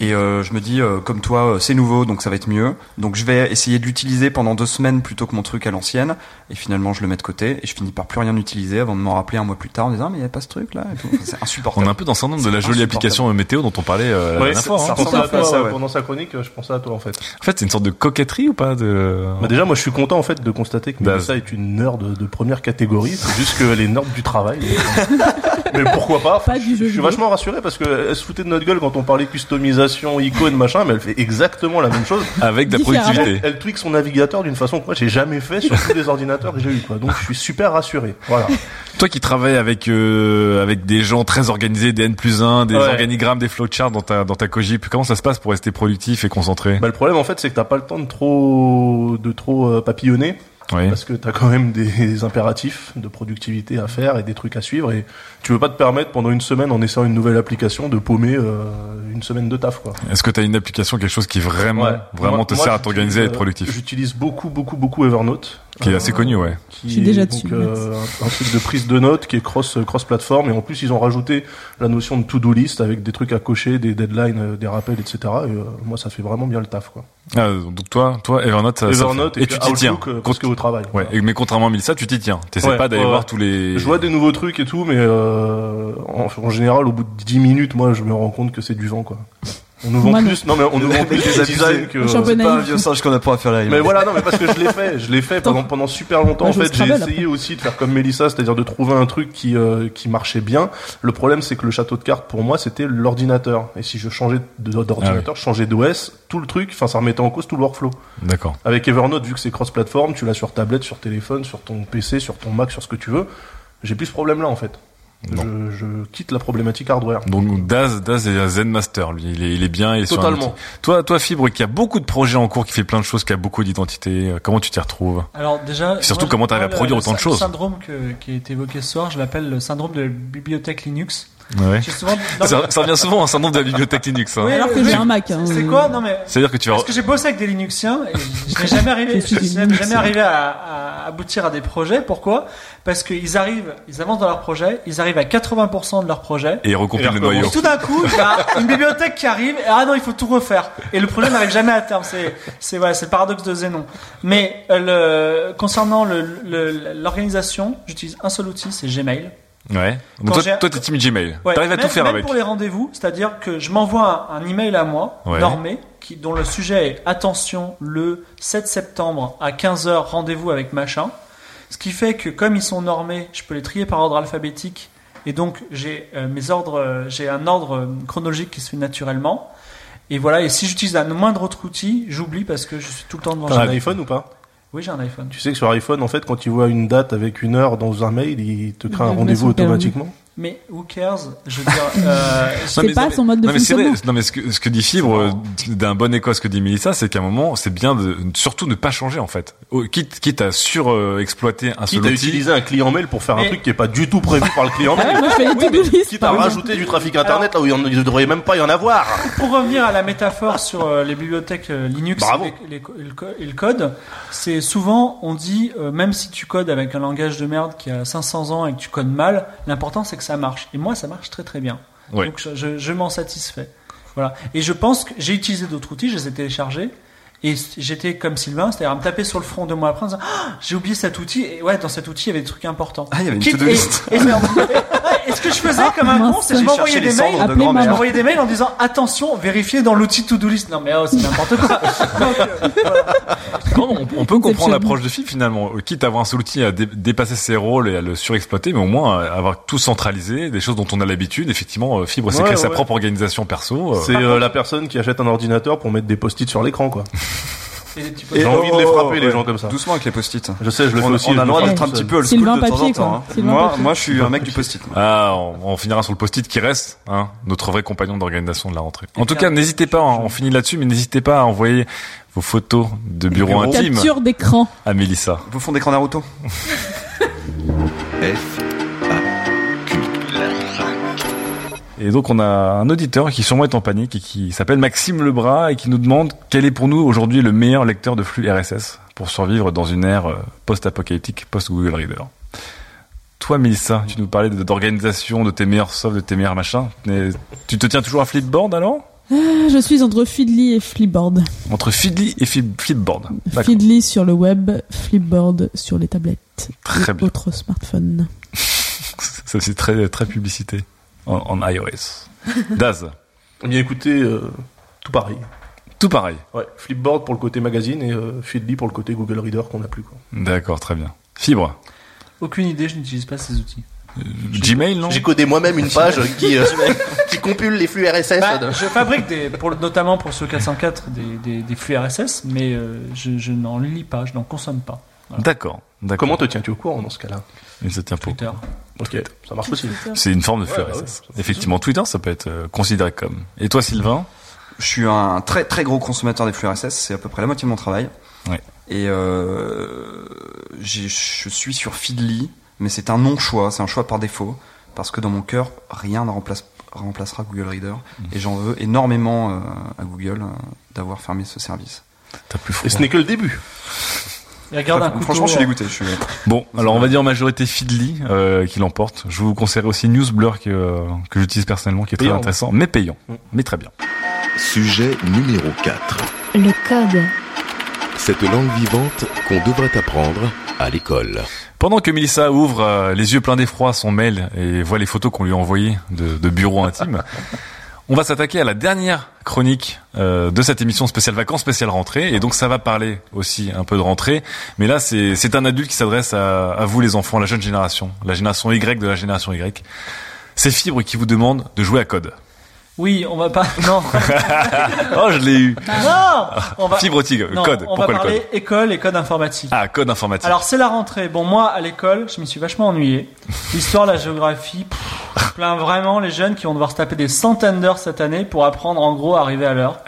Et euh, je me dis, euh, comme toi, euh, c'est nouveau, donc ça va être mieux. Donc je vais essayer de l'utiliser pendant deux semaines plutôt que mon truc à l'ancienne. Et finalement, je le mets de côté et je finis par plus rien utiliser avant de m'en rappeler un mois plus tard en disant, Ah, mais il n'y a pas ce truc là. Enfin, c'est On insupportable. est un peu dans ce syndrome de la jolie application météo dont on parlait euh, la Ouais, dernière ça, fois. ça hein. ressemble à Ça, toi, ça, ouais. ouais. Pendant sa chronique, je pensais à toi en fait. En fait, c'est une sorte de coquetterie ou pas de... Bah déjà, moi, je suis content en fait de constater que. Mélissa est une nerd de, de première catégorie. C'est juste qu'elle est nerd du travail. *laughs* Mais pourquoi pas? Pas du jeu Je suis vachement rassuré parce qu'elle se foutait de notre gueule quand on parlait customisation personnalisation, icône, machin, mais elle fait exactement la même chose. *laughs* Avec de la productivité. Elle tweak son navigateur d'une façon que moi j'ai jamais fait sur tous les ordinateurs que j'ai eu quoi. Donc je suis super rassuré. Voilà. Toi qui travailles avec euh, avec des gens très organisés, des N plus 1, des Ouais. organigrammes, des flowcharts dans ta dans ta cogip, comment ça se passe pour rester productif et concentré? Bah, le problème en fait c'est que t'as pas le temps de trop de trop euh, papillonner Oui. parce que t'as quand même des *laughs* impératifs de productivité à faire et des trucs à suivre et tu veux pas te permettre pendant une semaine en essayant une nouvelle application de paumer euh, une semaine de taf quoi. Est-ce que tu as une application, quelque chose qui vraiment Ouais. vraiment Moi- te moi, sert à t'organiser et être euh, productif J'utilise beaucoup beaucoup beaucoup Evernote. Qui est Euh, assez connu, ouais. qui Je suis déjà est dessus, donc, euh, un, un truc de prise de notes qui est cross cross plateforme et en plus ils ont rajouté la notion de to-do list avec des trucs à cocher, des deadlines, euh, des rappels, etc. Et, euh, moi ça fait vraiment bien le taf quoi. Ah, donc toi, toi Evernote, ça, fait- et tu t'y tiens. Euh, parce que travail. Ouais, et- mais contrairement à Melissa, tu t'y tiens. T'essaies Ouais, pas d'aller ouais, voir tous les. Je vois des nouveaux trucs et tout, mais euh, en, en général, au bout de 10 minutes, moi, je me rends compte que c'est du vent, quoi. On nous vend plus, non mais on nous vend plus des *laughs* designs que. C'est pas un vieux singe qu'on apprend à faire là. Mais voilà, non mais parce que je l'ai fait, je l'ai fait pendant pendant super longtemps. En fait, j'ai essayé aussi de faire comme Mélissa, c'est-à-dire de trouver un truc qui euh, qui marchait bien. Le problème, c'est que le château de cartes pour moi, c'était l'ordinateur. Et si je changeais d'ordinateur, je changeais d'OS, tout le truc, enfin, ça remettait en cause tout le workflow. D'accord. Avec Evernote, vu que c'est cross-platform, tu l'as sur tablette, sur téléphone, sur ton PC, sur ton Mac, sur ce que tu veux. J'ai plus ce problème-là en fait. Je, je quitte la problématique hardware. Donc Daz, Daz est un Zen Master, lui. Il est, il est bien. Il est sur un Totalement. Toi, toi, Fibre, qui a beaucoup de projets en cours, qui fait plein de choses, qui a beaucoup d'identité. euh, Comment tu t'y retrouves? Alors déjà, Et surtout, moi, comment t'arrives à moi, produire le- autant de le choses? syndrome que- qui a été évoqué ce soir, je l'appelle le syndrome de la bibliothèque Linux. Ouais. J'ai souvent. non, Ça, mais- ça revient souvent un syndrome de la bibliothèque Linux. Hein. Oui, Alors que j'ai un Mac. hein. C'est quoi Non mais C'est-à-dire que tu vas. Parce que j'ai bossé avec des Linuxiens et je n'ai jamais arrivé, *laughs* Je jamais arrivé à, à aboutir à des projets. Pourquoi? Parce qu'ils arrivent, ils avancent dans leur projet, ils arrivent à 80% de leur projet. Et il recompile Et le noyau. Et tout d'un coup, il y a une bibliothèque qui arrive et ah non, il faut tout refaire. Et le projet n'arrive jamais à terme. C'est, c'est voilà, c'est le paradoxe de Zénon. Mais euh, le, concernant le, le- l'organisation, j'utilise un seul outil, c'est Gmail. Ouais. Donc toi, toi, t'es team Gmail. Ouais, T'arrives à même- tout faire même avec. pour les rendez-vous, c'est-à-dire que je m'envoie un, un email à moi, Ouais. normé, qui, dont le sujet est attention, le 7 septembre à 15h, rendez-vous avec machin. Ce qui fait que comme ils sont normés, je peux les trier par ordre alphabétique. Et donc j'ai euh, mes ordres, euh, j'ai un ordre euh, chronologique qui se fait naturellement. Et voilà, et si j'utilise un moindre autre outil, j'oublie parce que je suis tout le temps devant T'as un iPhone ou pas? Oui, j'ai un iPhone. Tu sais que sur iPhone, en fait, quand il voit une date avec une heure dans un mail, il te crée un rendez-vous automatiquement. Mais who cares Je veux dire, euh, *laughs* C'est pas mais- son mode de non, mais c'est vrai. fonctionnement. Non, mais ce que, ce que dit Fibre, euh, d'un bon écho à ce que dit Mélissa, c'est qu'à un moment, c'est bien de surtout ne pas changer en fait. Quitte, quitte à surexploiter un seul Quitte à outil. utiliser un client mail pour faire un truc qui est pas du tout prévu par le client *laughs* Ah mail. moi je. Quitte à rajouter du trafic internet là où il ne devrait même pas y en avoir. *laughs* Pour revenir à la métaphore sur euh, les bibliothèques euh, Linux Bravo. et, les- le, co- et le code, c'est souvent on dit euh, même si tu codes avec un langage de merde qui a 500 ans et que tu codes mal, l'important c'est que ça marche. Et moi ça marche très très bien. Ouais. Donc je, je- je m'en satisfais. Voilà. Et je pense que j'ai utilisé d'autres outils, je les ai téléchargés. Et j'étais comme Sylvain, c'est-à-dire à me taper sur le front deux mois après en disant Ah, j'ai oublié cet outil. Et ouais, dans cet outil, il y avait des trucs importants. Ah, il y avait une to-do list. Et, et ce que je faisais comme un con, c'est que je m'envoyais des mails. de. Je m'envoyais des mails en disant attention, vérifiez dans l'outil to-do list. Non mais oh, c'est n'importe quoi. *laughs* Donc, euh, voilà. Non, on, on peut comprendre l'approche de Fibre finalement. Euh, Quitte à avoir un seul outil à dé- dépasser ses rôles et à le surexploiter, mais au moins euh, avoir tout centralisé, des choses dont on a l'habitude. Effectivement, Fibre s'est Ouais, créé sa ouais. propre organisation perso. C'est euh, la personne qui achète un ordinateur pour mettre des post-it sur l'écran quoi. *laughs* J'ai envie de les oh, frapper les gens comme ça. Doucement avec les post-it. Je sais, je le fais On, aussi. on a le droit d'être un petit peu old school de temps en Papier, temps. quoi. hein. Moi, moi, je suis un mec du post-it. Ah, on, on finira sur le post-it qui reste, hein, notre vrai compagnon d'organisation de la rentrée. En tout cas, n'hésitez pas, hein, on finit là-dessus, mais n'hésitez pas à envoyer vos photos de bureau intime Capture d'écran. à Mélissa. Vos fonds d'écran Naruto. *laughs* F, Et donc on a un auditeur qui sûrement est en panique et qui s'appelle Maxime Lebras et qui nous demande quel est pour nous aujourd'hui le meilleur lecteur de flux RSS pour survivre dans une ère euh, post-apocalyptique, post-Google Reader. Toi, Mélissa, tu nous parlais d'organisation, de tes meilleurs softs, de tes meilleurs machins. Mais tu te tiens toujours à Flipboard alors? Je suis entre Feedly et Flipboard. Entre Feedly et Flip- Flipboard. Feedly sur le web, Flipboard sur les tablettes. Très bien. autres smartphones. *laughs* Ça c'est très très publicité en, en iOS. *laughs* Daz, Eh Bien écoutez, euh, tout pareil. tout pareil. Ouais, Flipboard pour le côté magazine et euh, Feedly pour le côté Google Reader qu'on n'a plus. Quoi. D'accord, très bien. Fibre, Aucune idée, je n'utilise pas ces outils. Gmail non? J'ai codé moi-même une page qui, euh, *laughs* qui les flux RSS. Bah, de- je fabrique des, pour, le- notamment pour ce 404 des, des, des flux RSS, mais euh, je, je n'en lis pas, je n'en consomme pas. D'accord. D'accord. Comment te tiens-tu au courant dans ce cas-là? Il se tient pour. Twitter. Ok, ça marche aussi. C'est une forme de flux Ouais, Effectivement, Twitter, ça peut être euh, considéré comme. Et toi, Sylvain? Je suis un très très gros consommateur des flux RSS, c'est à peu près la moitié de mon travail. Ouais. Et euh, je suis sur Feedly, mais c'est un non-choix, c'est un choix par défaut, parce que dans mon cœur, rien ne remplace, remplacera Google Reader, Mmh. et j'en veux énormément euh, à Google euh, d'avoir fermé ce service. T'as plus froid. Et ce n'est que le début. Il regarde un couteau. Franchement, je suis dégoûté. Je suis... Bon, alors on va dire en majorité Feedly euh, qui l'emporte. Je vous conseillerais aussi Newsblur que, euh, que j'utilise personnellement, qui est très Payant. intéressant, mais payant, Mm. mais très bien. Sujet numéro 4. Le code. Cette langue vivante qu'on devrait apprendre à l'école. Pendant que Melissa ouvre euh, les yeux pleins d'effroi son mail et voit les photos qu'on lui a envoyées de, de bureau intime, on va s'attaquer à la dernière chronique euh, de cette émission spéciale vacances, spéciale rentrée. Et donc ça va parler aussi un peu de rentrée. Mais là, c'est un adulte qui s'adresse à, à vous les enfants, la jeune génération, la génération Y de la génération Y. C'est Fibre qui vous demande de jouer à code. Oui, on va pas. Non, *laughs* Oh, je l'ai eu. non, on va. Fibre Tigre, non, code. On va Pourquoi le parler code école et code informatique. Ah, code informatique. Alors c'est la rentrée. Bon moi à l'école, je m'y suis vachement ennuyé. L'histoire, la géographie, pff, plains vraiment les jeunes qui vont devoir se taper des centaines d'heures cette année pour apprendre en gros à arriver à l'heure.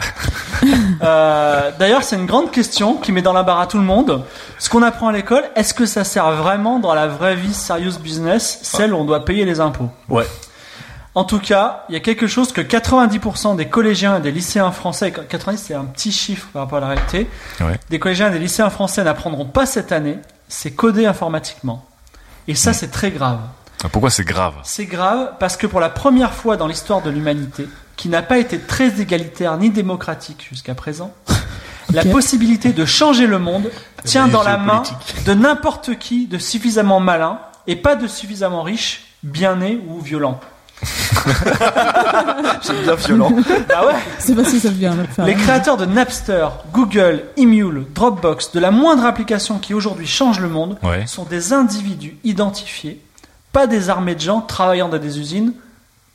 Euh, D'ailleurs, c'est une grande question qui met dans l'embarras tout le monde. Ce qu'on apprend à l'école, est-ce que ça sert vraiment dans la vraie vie serious business, celle où on doit payer les impôts? Ouais. En tout cas, il y a quelque chose que 90% des collégiens et des lycéens français, 90 c'est un petit chiffre par rapport à la réalité, Ouais. des collégiens et des lycéens français n'apprendront pas cette année, c'est coder informatiquement. Et ça, c'est très grave. Ah, Pourquoi c'est grave? C'est grave parce que pour la première fois dans l'histoire de l'humanité, qui n'a pas été très égalitaire ni démocratique jusqu'à présent, *laughs* la possibilité de changer le monde tient dans la main de n'importe qui de suffisamment malin et pas de suffisamment riche, bien né ou violent. *laughs* C'est bien violent. Ah ouais C'est pas si ça vient. Les créateurs de Napster, Google, Emule, Dropbox, de la moindre application qui aujourd'hui change le monde, Ouais. sont des individus identifiés, pas des armées de gens travaillant dans des usines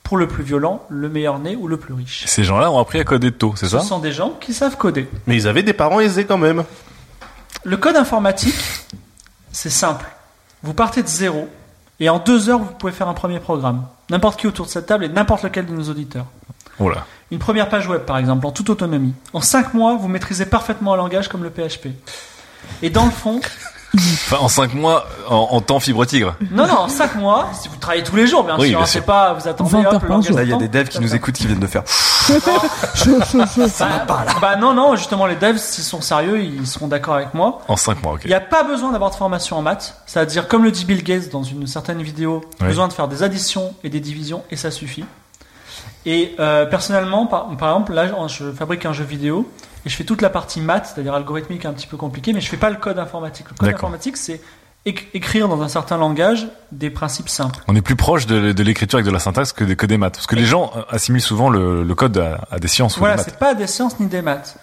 pour le plus violent, le meilleur né ou le plus riche. Ces gens-là ont appris à coder tôt, c'est Ce ça sont des gens qui savent coder. Mais ils avaient des parents aisés quand même. Le code informatique, c'est simple. Vous partez de zéro et en deux heures, vous pouvez faire un premier programme. N'importe qui autour de cette table et n'importe lequel de nos auditeurs. Là. Une première page web, par exemple, en toute autonomie. En cinq mois, vous maîtrisez parfaitement un langage comme le PHP. Et dans le fond, Enfin, en 5 mois, en, en temps fibre tigre. non, non, en cinq mois, si vous travaillez tous les jours, bien Oui, sûr, hein, c'est pas, vous attendez 20 hop, le. Là, il y a des devs qui nous écoutent qui viennent de faire. Chaud, *laughs* chaud. Bah, bah non, non, justement, les devs, s'ils sont sérieux, ils seront d'accord avec moi. En 5 mois, ok. Il n'y a pas besoin d'avoir de formation en maths. C'est-à-dire, comme le dit Bill Gates dans une certaine vidéo, Ouais. besoin de faire des additions et des divisions et ça suffit. Et euh, personnellement, par, par exemple, là, je fabrique un jeu vidéo et je fais toute la partie maths, c'est-à-dire algorithmique un petit peu compliqué, mais je fais pas le code informatique. Le code informatique, c'est éc- écrire dans un certain langage des principes simples. On est plus proche de, de l'écriture avec de la syntaxe que des, que des maths. Parce que les gens euh, assimilent souvent le, le code à, à des sciences ou Voilà, des maths. c'est pas des sciences ni des maths.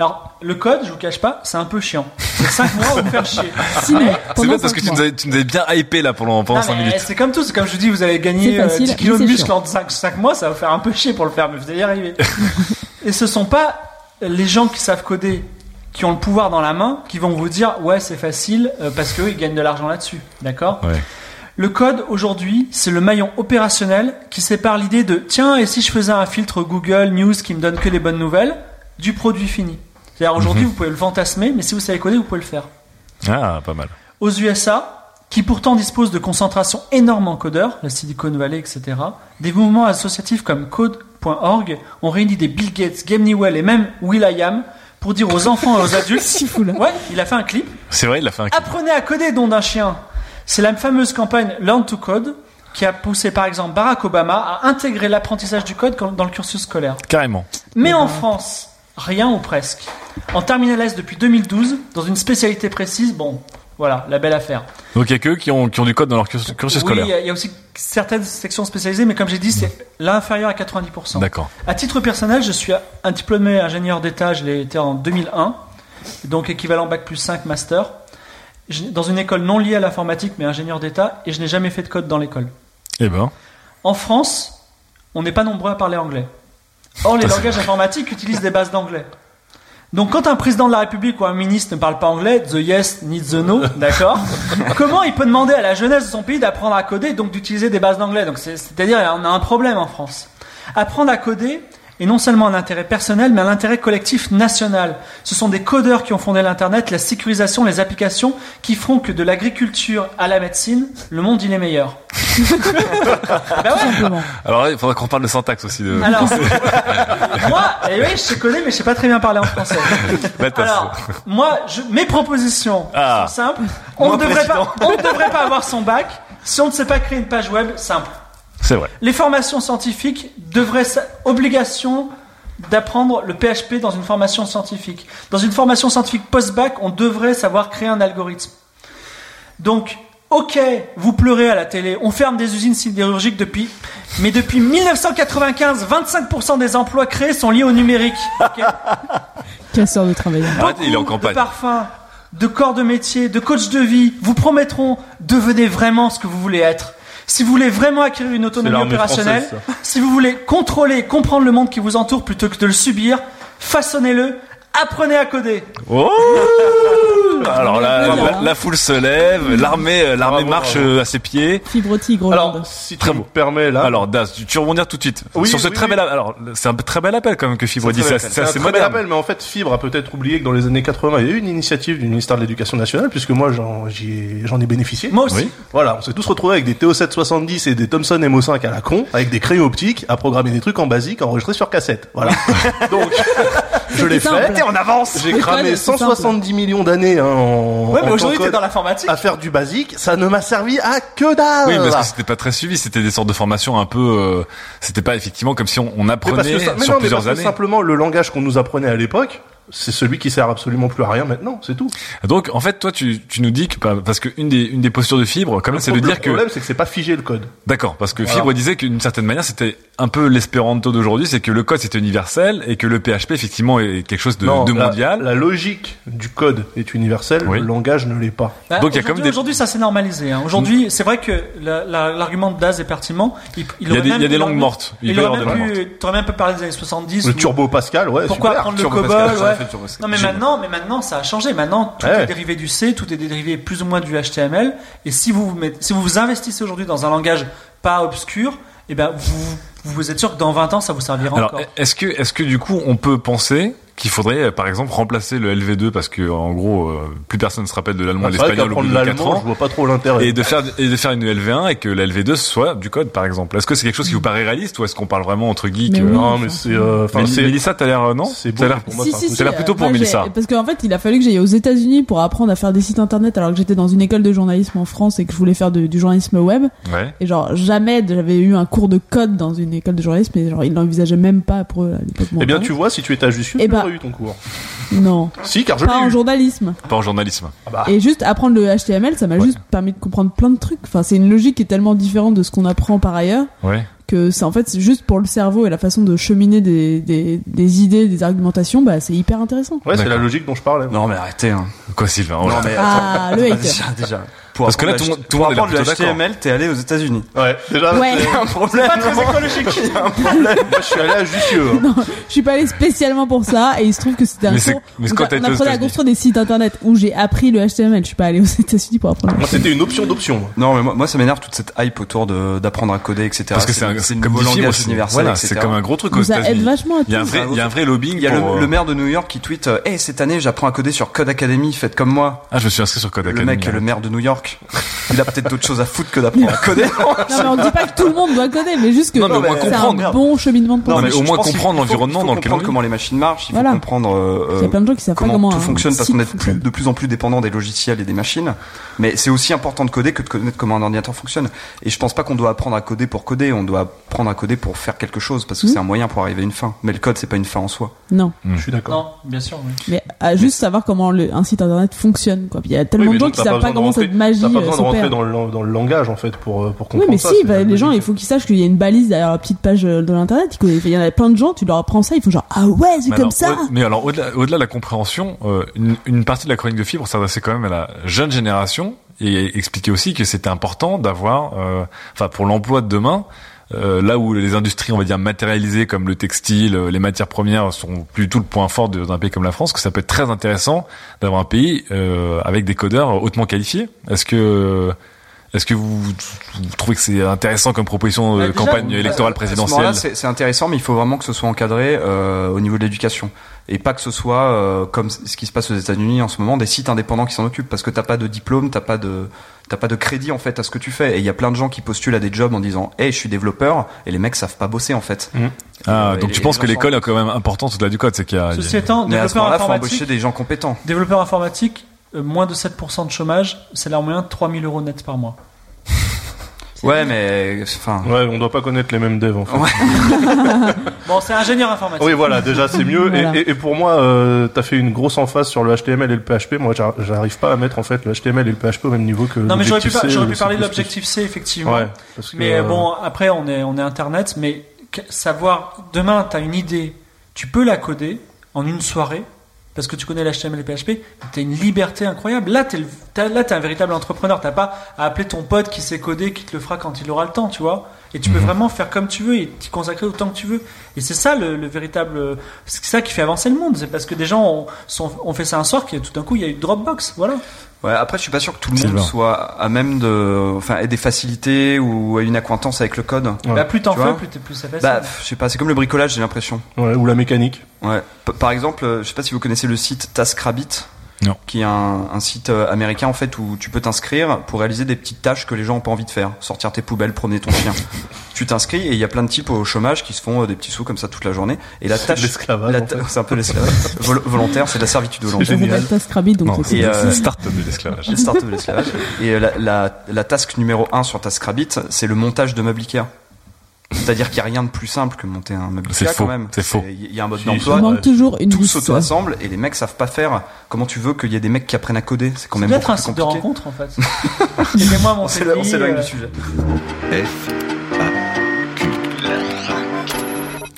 Alors, le code, je vous cache pas, c'est un peu chiant. C'est 5 mois à vous faire chier. Si, C'est bien parce que tu nous, avais, tu nous avais bien hypé là pendant, pendant Non, 5 mais minutes. C'est comme tout, c'est comme je vous dis, vous allez gagner euh, facile, 10 kilos de muscle en 5, 5 mois, ça va vous faire un peu chier pour le faire, mais vous allez y arriver. *laughs* Et ce sont pas les gens qui savent coder, qui ont le pouvoir dans la main, qui vont vous dire ouais c'est facile euh, parce qu'eux ils gagnent de l'argent là-dessus, d'accord Ouais. Le code aujourd'hui, c'est le maillon opérationnel qui sépare l'idée de tiens et si je faisais un filtre Google News qui me donne que les bonnes nouvelles du produit fini. C'est-à-dire aujourd'hui Mhm. vous pouvez le fantasmer, mais si vous savez coder vous pouvez le faire Ah, pas mal. aux USA, qui pourtant disposent de concentration énorme en codeurs, la Silicon Valley, etc., des mouvements associatifs comme Code.org ont réuni des Bill Gates, Gabe Newell et même Will.i.am pour dire aux enfants et aux adultes *laughs* Si fou là. Ouais, il a fait un clip. C'est vrai, il a fait un Apprenez à coder, don d'un chien. C'est la fameuse campagne Learn to Code qui a poussé par exemple Barack Obama à intégrer l'apprentissage du code dans le cursus scolaire. Carrément. Mais en France, rien ou presque. En terminale S depuis 2012, dans une spécialité précise, bon, voilà, la belle affaire. Donc il y a que eux qui ont, qui ont du code dans leur cursus, Oui, scolaire. il y a aussi certaines sections spécialisées, mais comme j'ai dit, c'est l'inférieur à 90%. D'accord. À titre personnel, je suis un diplômé ingénieur d'État, je l'ai été en 2001, donc équivalent Bac plus 5 master, dans une école non liée à l'informatique, mais ingénieur d'État, et je n'ai jamais fait de code dans l'école. Eh ben, En France, on n'est pas nombreux à parler anglais. Or, les langages informatiques utilisent des bases d'anglais. Donc, quand un président de la République ou un ministre ne parle pas anglais, the yes needs the no, *laughs* d'accord Comment il peut demander à la jeunesse de son pays d'apprendre à coder, donc d'utiliser des bases d'anglais Donc, c'est- c'est-à-dire, on a un problème en France. Apprendre à coder est non seulement un intérêt personnel, mais un intérêt collectif national. Ce sont des codeurs qui ont fondé l'Internet, la sécurisation, les applications, qui feront que de l'agriculture à la médecine, le monde il est meilleur. *laughs* bah ouais. Alors il faudra qu'on parle de syntaxe aussi. De... alors, *laughs* moi, eh oui, je sais coder, mais je sais pas très bien parler en français. Alors, moi, je, mes propositions Ah. sont simples. On Moi, ne, devrait président. pas, on ne devrait pas avoir son bac si on ne sait pas créer une page web simple. C'est vrai. Les formations scientifiques devraient obligation d'apprendre le PHP dans une formation scientifique. Dans une formation scientifique post-bac, on devrait savoir créer un algorithme. Donc, ok, vous pleurez à la télé, on ferme des usines sidérurgiques depuis, mais depuis 1995, 25% des emplois créés sont liés au numérique. ok *laughs* Casseur de travailleurs. Il est en campagne. De parfums, de corps de métier, de coach de vie vous promettront devenez vraiment ce que vous voulez être. Si vous voulez vraiment acquérir une autonomie opérationnelle, française, si vous voulez contrôler, et comprendre le monde qui vous entoure plutôt que de le subir, façonnez-le, apprenez à coder. Oh Alors là, Bien, la, la foule se lève, l'armée, euh, l'armée marche bravo. euh, à ses pieds. Fibre tigre. Alors, si Très tu beau. me permets là. Alors Daz, tu, tu rebondir tout de suite Oui, sur ce oui, très oui. bel. Alors c'est un très bel appel quand même que Fibre dit. C'est assez très bel appel, mais en fait, Fibre a peut-être oublié que dans les années 80, il y a eu une initiative du ministère de l'Éducation nationale, puisque moi, j'en j'y ai, j'en ai bénéficié. Moi aussi. Oui. Voilà, on s'est tous retrouvés avec des TO770 et des Thomson MO5 à la con, avec des crayons optiques, à programmer des trucs en basique, enregistrés sur cassette. Voilà. *laughs* Donc, je l'ai fait. on avance J'ai cramé code, c'est 170 millions d'années hein, en, Ouais, mais en aujourd'hui tant t'es que- dans l'informatique. à faire du basique. Ça ne m'a servi à que dalle. Oui, parce que c'était pas très suivi. C'était des sortes de formations un peu. euh, c'était pas effectivement comme si on, on Mais parce apprenait que ça- mais sur non, mais parce que simplement le langage qu'on nous apprenait à l'époque, c'est celui qui sert absolument plus à rien maintenant, c'est tout. Donc en fait, toi, tu, tu nous dis que bah, parce que une des une des postures de Fibre, quand même, c'est de dire le que problème, c'est que c'est pas figé le code. D'accord, parce que Voilà. Fibre disait qu'une certaine manière, c'était un peu l'espéranto d'aujourd'hui, c'est que le code c'était universel et que le PHP effectivement est quelque chose de, Non, de mondial. La, logique du code est universelle, Oui. le langage ne l'est pas. Bah, Donc, il y a comme aujourd'hui- des- Aujourd'hui, ça s'est normalisé. hein. Aujourd'hui, c'est vrai que la- la- l'argument de Daz est pertinent. Il, Il y a des- même il y a des langues mortes. Il Il, aurait même des pu, même pu parler des années 70. Le turbo Pascal, ouais, Pourquoi super. apprendre le Turbo COBOL Pascal, j'en ai ouais. fait. Non mais maintenant, mais maintenant ça a changé. Maintenant tout Ouais. est dérivé du C, tout est dérivé plus ou moins du HTML. Et si vous vous, mettez- si vous vous investissez aujourd'hui dans un langage pas obscur, eh ben vous vous êtes sûr que dans 20 ans ça vous servira Alors, encore. est-ce que, est-ce que du coup, on peut penser qu'il faudrait, euh, par exemple, remplacer le LV2 parce que, en gros, euh, plus personne ne se rappelle de l'allemand et l'espagnol au bout de 4 l'allemand, je ans. vois pas trop l'intérêt. Et de faire, et de faire une LV1 et que la LV2 soit du code, par exemple. Est-ce que c'est quelque chose qui vous paraît réaliste ou est-ce qu'on parle vraiment entre geeks? Mais euh, oui. Non, mais c'est, euh, enfin, c'est, Mélissa, t'as l'air, euh, non? c'est l'air- pour moi. si, l'air plutôt euh, pour Mélissa. Parce qu'en fait, il a fallu que j'aille aux États-Unis pour apprendre à faire des sites internet alors que j'étais dans une école de journalisme en France et que je voulais faire de- du journalisme web. Ouais. Et genre, jamais j'avais eu un cours de code dans une école de journalisme et genre, ils l'envisageaient même pas pour eux à l'époque. Eh bien, tu vois, si tu étais à Jussieu, Eu ton cours. Non. Si, car je Pas l'ai en eu. journalisme. Pas en journalisme. Ah bah. Et juste apprendre le HTML, ça m'a Ouais. juste permis de comprendre plein de trucs. Enfin, c'est une logique qui est tellement différente de ce qu'on apprend par ailleurs Ouais. que c'est en fait c'est juste pour le cerveau et la façon de cheminer des, des, des idées, des argumentations, bah c'est hyper intéressant. Ouais, c'est D'accord. la logique dont je parlais. Non mais arrêtez. Hein. Quoi, Sylvain? Oh là. Non mais Ah, le *laughs* hater. déjà, déjà. Pour Parce que là, apprendre tout le le tout le monde a le plutôt d'accord. HTML, t'es allé aux États-Unis. Ouais, déjà, Ouais. c'est Un *laughs* problème. Pas très écologique. *laughs* *laughs* moi, je suis allé à Jussieu. hein. Non, je suis pas allée spécialement pour ça et il se trouve que c'était un Mais c'est- cours mais où quand t'as on été aux apprenait à États-Unis. construire des sites internet où j'ai appris le HTML. Je suis pas allée aux États-Unis pour apprendre. Moi, c'était une option d'option. moi. Non mais moi, moi ça m'énerve toute cette hype autour de d'apprendre à coder etc. Parce que c'est un, c'est le comme nouveau langage c'est- universel Voilà, etc. c'est comme un gros truc aux ça aide États-Unis. vachement à Il y a un tout. vrai, il y a un vrai lobbying Il y a pour, le, euh, le maire de New York qui tweet euh, Hey, cette année j'apprends à coder sur Code Academy, faites comme moi. Ah, je me suis inscrit sur Code Le Academy. mec, le maire de New York, il a peut-être d'autres choses à foutre que d'apprendre à coder. Non mais on dit pas que tout le monde doit coder, mais juste que Non, mais au moins c'est un comprendre. bon cheminement de Non, pensée. mais je- au moins comprendre l'environnement dans lequel on vit. comment les machines marchent, il faut Voilà. comprendre euh, Il y a plein de gens qui savent pas comment, comment tout un fonctionne parce site qu'on est de, plus, fonctionne. de plus en plus dépendant des logiciels et des machines. Mais c'est aussi important de coder que de connaître comment un ordinateur fonctionne. Et je pense pas qu'on doit apprendre à coder pour coder, on doit apprendre à coder pour faire quelque chose parce que Mhm. c'est un moyen pour arriver à une fin. Mais le code, c'est pas une fin en soi. Non, Je suis d'accord. Non, bien sûr. Oui. mais à juste savoir comment le, un site internet fonctionne. Quoi. Puis Il y a tellement Oui, mais de gens donc, qui t'as savent pas besoin de comment rentrer- cette magie T'as pas euh, besoin de rentrer dans le, dans le langage, en fait, pour, euh, pour Oui, comprendre mais ça. si, bah, les gens, il faut qu'ils sachent qu'il y a une balise derrière la petite page euh, de l'internet. Il y en a plein de gens, tu leur apprends ça, ils font genre ah ouais, c'est Mais comme alors, ça. au- mais alors, au-delà, au-delà de la compréhension, euh, une, une partie de la chronique de Fibre s'adressait quand même à la jeune génération et expliquait aussi que c'était important d'avoir, euh, enfin, pour l'emploi de demain, euh, là où les industries, on va dire matérialisées comme le textile, euh, les matières premières sont plutôt le point fort d'un pays comme la France, que ça peut être très intéressant d'avoir un pays euh, avec des codeurs hautement qualifiés. Est-ce que est-ce que vous, vous trouvez que c'est intéressant comme proposition de Bah, déjà, campagne électorale ce présidentielle c'est intéressant, mais il faut vraiment que ce soit encadré euh, au niveau de l'éducation et pas que ce soit euh, comme ce qui se passe aux États-Unis en ce moment, des sites indépendants qui s'en occupent, parce que t'as pas de diplôme, t'as pas de t'as pas de crédit en fait à ce que tu fais. Et il y a plein de gens qui postulent à des jobs en disant, hey, je suis développeur, et les mecs savent pas bosser en fait. Ah, Euh, donc et tu les- penses les que l'école est quand même importante au-delà du code, c'est qu'il y a, Ceci étant, développeur moment-là, faut informatique, embaucher des gens compétents. développeur informatique, euh, moins de 7% de chômage, salaire moyen de 3000 euros net par mois. *laughs* Ouais, mais enfin. Ouais, on doit pas connaître les mêmes devs en fait. Ouais. *laughs* Bon, c'est ingénieur informatique. Oui, voilà, déjà c'est mieux. Et- Voilà. Et, et pour moi, euh, t'as fait une grosse emphase sur le HTML et le PHP. Moi, j'ar- j'arrive pas à mettre en fait le HTML et le PHP au même niveau que. Non, mais j'aurais pu, par- parler de l'objectif C, effectivement. Ouais. Parce que, Mais euh, bon, après, on est, on est Internet, mais savoir, demain, tu as une idée, tu peux la coder en une soirée, parce que tu connais l'HTML et le PHP, tu as une liberté incroyable. Là, tu es, là, t'es un véritable entrepreneur. T'as pas à appeler ton pote qui sait coder, qui te le fera quand il aura le temps, tu vois. Et tu peux Mhm. vraiment faire comme tu veux et t'y consacrer autant que tu veux. Et c'est ça le, le véritable, c'est ça qui fait avancer le monde. C'est parce que des gens ont, sont, ont fait ça un soir, qui tout d'un coup, il y a eu Dropbox, voilà. Ouais, après, je suis pas sûr que tout le monde bien. soit à même de, enfin, ait des facilités ou ait une acquaintance avec le code. Ouais. Bah, plus t'en fais, plus t'es plus ça facile. Bah, je sais pas, c'est comme le bricolage, j'ai l'impression. ouais, ou la mécanique. Ouais. P- par exemple, je sais pas si vous connaissez le site TaskRabbit. Non. Qui est un, un site euh, américain en fait où tu peux t'inscrire pour réaliser des petites tâches que les gens ont pas envie de faire, sortir tes poubelles, promener ton chien. *laughs* tu t'inscris et il y a plein de types au chômage qui se font euh, des petits sous comme ça toute la journée. Et la C'est de tâche, l'esclavage, la en fait. c'est un peu l'esclavage *laughs* Vol- volontaire, c'est de la servitude volontaire. c'est Et, euh, *laughs* start-up de l'esclavage. Une start-up de l'esclavage. Et la, la, la task numéro 1 sur TaskRabbit, c'est le montage de meubles Ikea. C'est-à-dire qu'il n'y a rien de plus simple que monter un meuble C'est Ikea faux, quand même. c'est faux. Il y a un mode d'emploi, manque toujours une tout s'auto-assemble et les mecs savent pas faire. Comment tu veux qu'il y ait des mecs qui apprennent à coder C'est quand C'est même peut-être beaucoup un plus site de compliqué. rencontre en fait. *laughs* Aidez-moi mon On s'éloigne on CDI, s'éloigne euh, du sujet.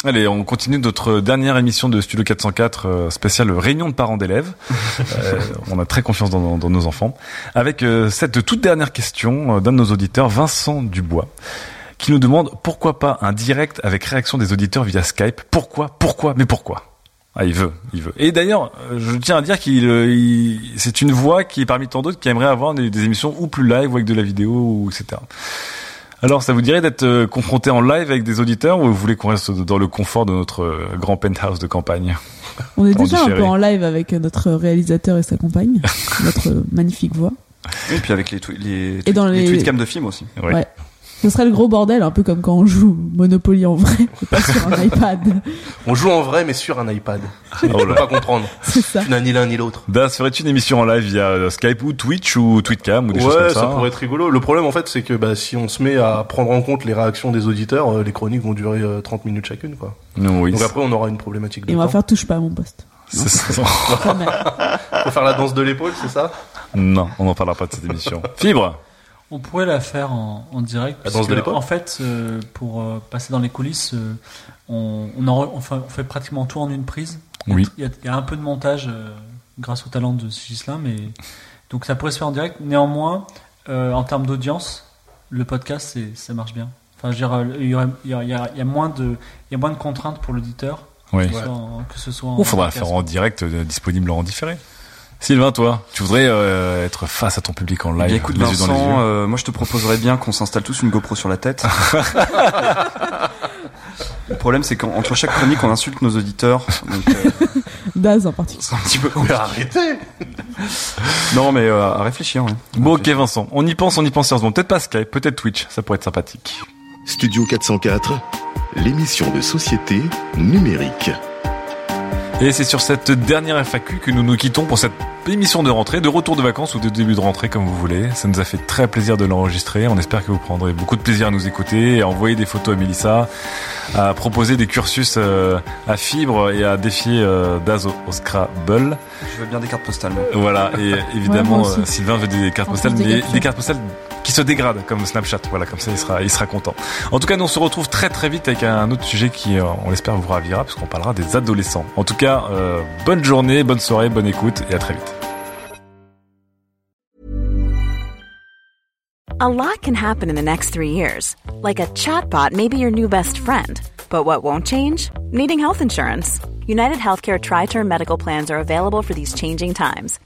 Allez, on continue notre dernière émission de Studio 404 euh, spéciale réunion de parents d'élèves. *laughs* Euh, on a très confiance dans, dans- dans nos enfants. Avec euh, cette toute dernière question euh, d'un de nos auditeurs, Vincent Dubois, qui nous demande pourquoi pas un direct avec réaction des auditeurs via Skype. Pourquoi Pourquoi Mais pourquoi? Ah, il veut, il veut. Et d'ailleurs, euh, je tiens à dire qu'il, euh, il- c'est une voix qui est parmi tant d'autres qui aimerait avoir des, des émissions ou plus live ou avec de la vidéo ou etc. Alors, ça vous dirait d'être euh, confronté en live avec des auditeurs ou vous voulez qu'on reste dans le confort de notre grand penthouse de campagne? On est déjà un peu en live avec notre réalisateur et sa compagne, *laughs* notre magnifique voix. Et puis avec les, twi- les, Et dans les, les- tweetcams de films aussi. Oui. Ouais. Ce serait le gros bordel, un peu comme quand on joue Monopoly en vrai, pas sur un iPad. On joue en vrai, mais sur un iPad. Oh Je peux là. pas comprendre. *laughs* C'est ça. Tu n'as ni l'un ni l'autre. Das, ferais-tu une émission en live via euh, Skype ou Twitch ou Tweetcam ou des choses comme ça ça, pourrait être rigolo. Le problème, en fait, c'est que bah, si on se met à prendre en compte les réactions des auditeurs, euh, les chroniques vont durer euh, 30 minutes chacune, quoi. Non, oui. Donc après, on aura une problématique de Et on va faire touche pas à mon poste. c'est- même. Faut *laughs* faire la danse de l'épaule, c'est ça? Non, on n'en parlera pas de cette émission. Fibre On pourrait la faire en, en direct. La parce danse de En fait, euh, pour euh, passer dans les coulisses, euh, on, on, en- on fait, on fait pratiquement tout en une prise. Oui. Il y a, il y a un peu de montage grâce au talent de Gislain, mais donc ça pourrait se faire en direct. Néanmoins, en termes d'audience, le podcast, ça marche bien. Enfin, je veux dire, il y, aurait- il y a, il y moins de, il y a moins de contraintes pour l'auditeur Oui. que, ce soit en- que ce soit en Il faudra la faire en direct, disponible en différé. Sylvain, toi, tu voudrais euh, être face à ton public en Eh bien, live, écoute les yeux dans les Vincent, yeux euh, moi je te proposerais bien qu'on s'installe tous une GoPro sur la tête. *laughs* Le problème c'est qu'entre chaque chronique on insulte nos auditeurs. Donc, euh, *laughs* Daz en particulier. c'est un petit peu Mais arrêtez *laughs* Non mais euh, à réfléchir. Ouais. Bon, ok, Vincent, on y pense, on y pense sérieusement. Peut-être pas Skype, peut-être Twitch, ça pourrait être sympathique. Studio 404, l'émission de société numérique. Et c'est sur cette dernière FAQ que nous nous quittons pour cette émission de rentrée, de retour de vacances ou de début de rentrée comme vous voulez. Ça nous a fait très plaisir de l'enregistrer. On espère que vous prendrez beaucoup de plaisir à nous écouter, à envoyer des photos à Mélissa, à proposer des cursus euh, à fibre et à défier euh, Daz au, Scrabble. Je veux bien des cartes postales. moi. Voilà, et *laughs* évidemment, euh, Sylvain veut des cartes En postales, mais des cartes postales qui se dégradent comme Snapchat. Voilà, comme ça, il sera, content. En tout cas, nous on se retrouve très très vite avec un autre sujet qui, euh, on l'espère, vous ravira, parce qu'on parlera des adolescents. En tout cas, euh, bonne journée, bonne soirée, bonne écoute, et à très vite. But what won't change? Needing health insurance. United Healthcare Tri Term Medical Plans are available for these changing times.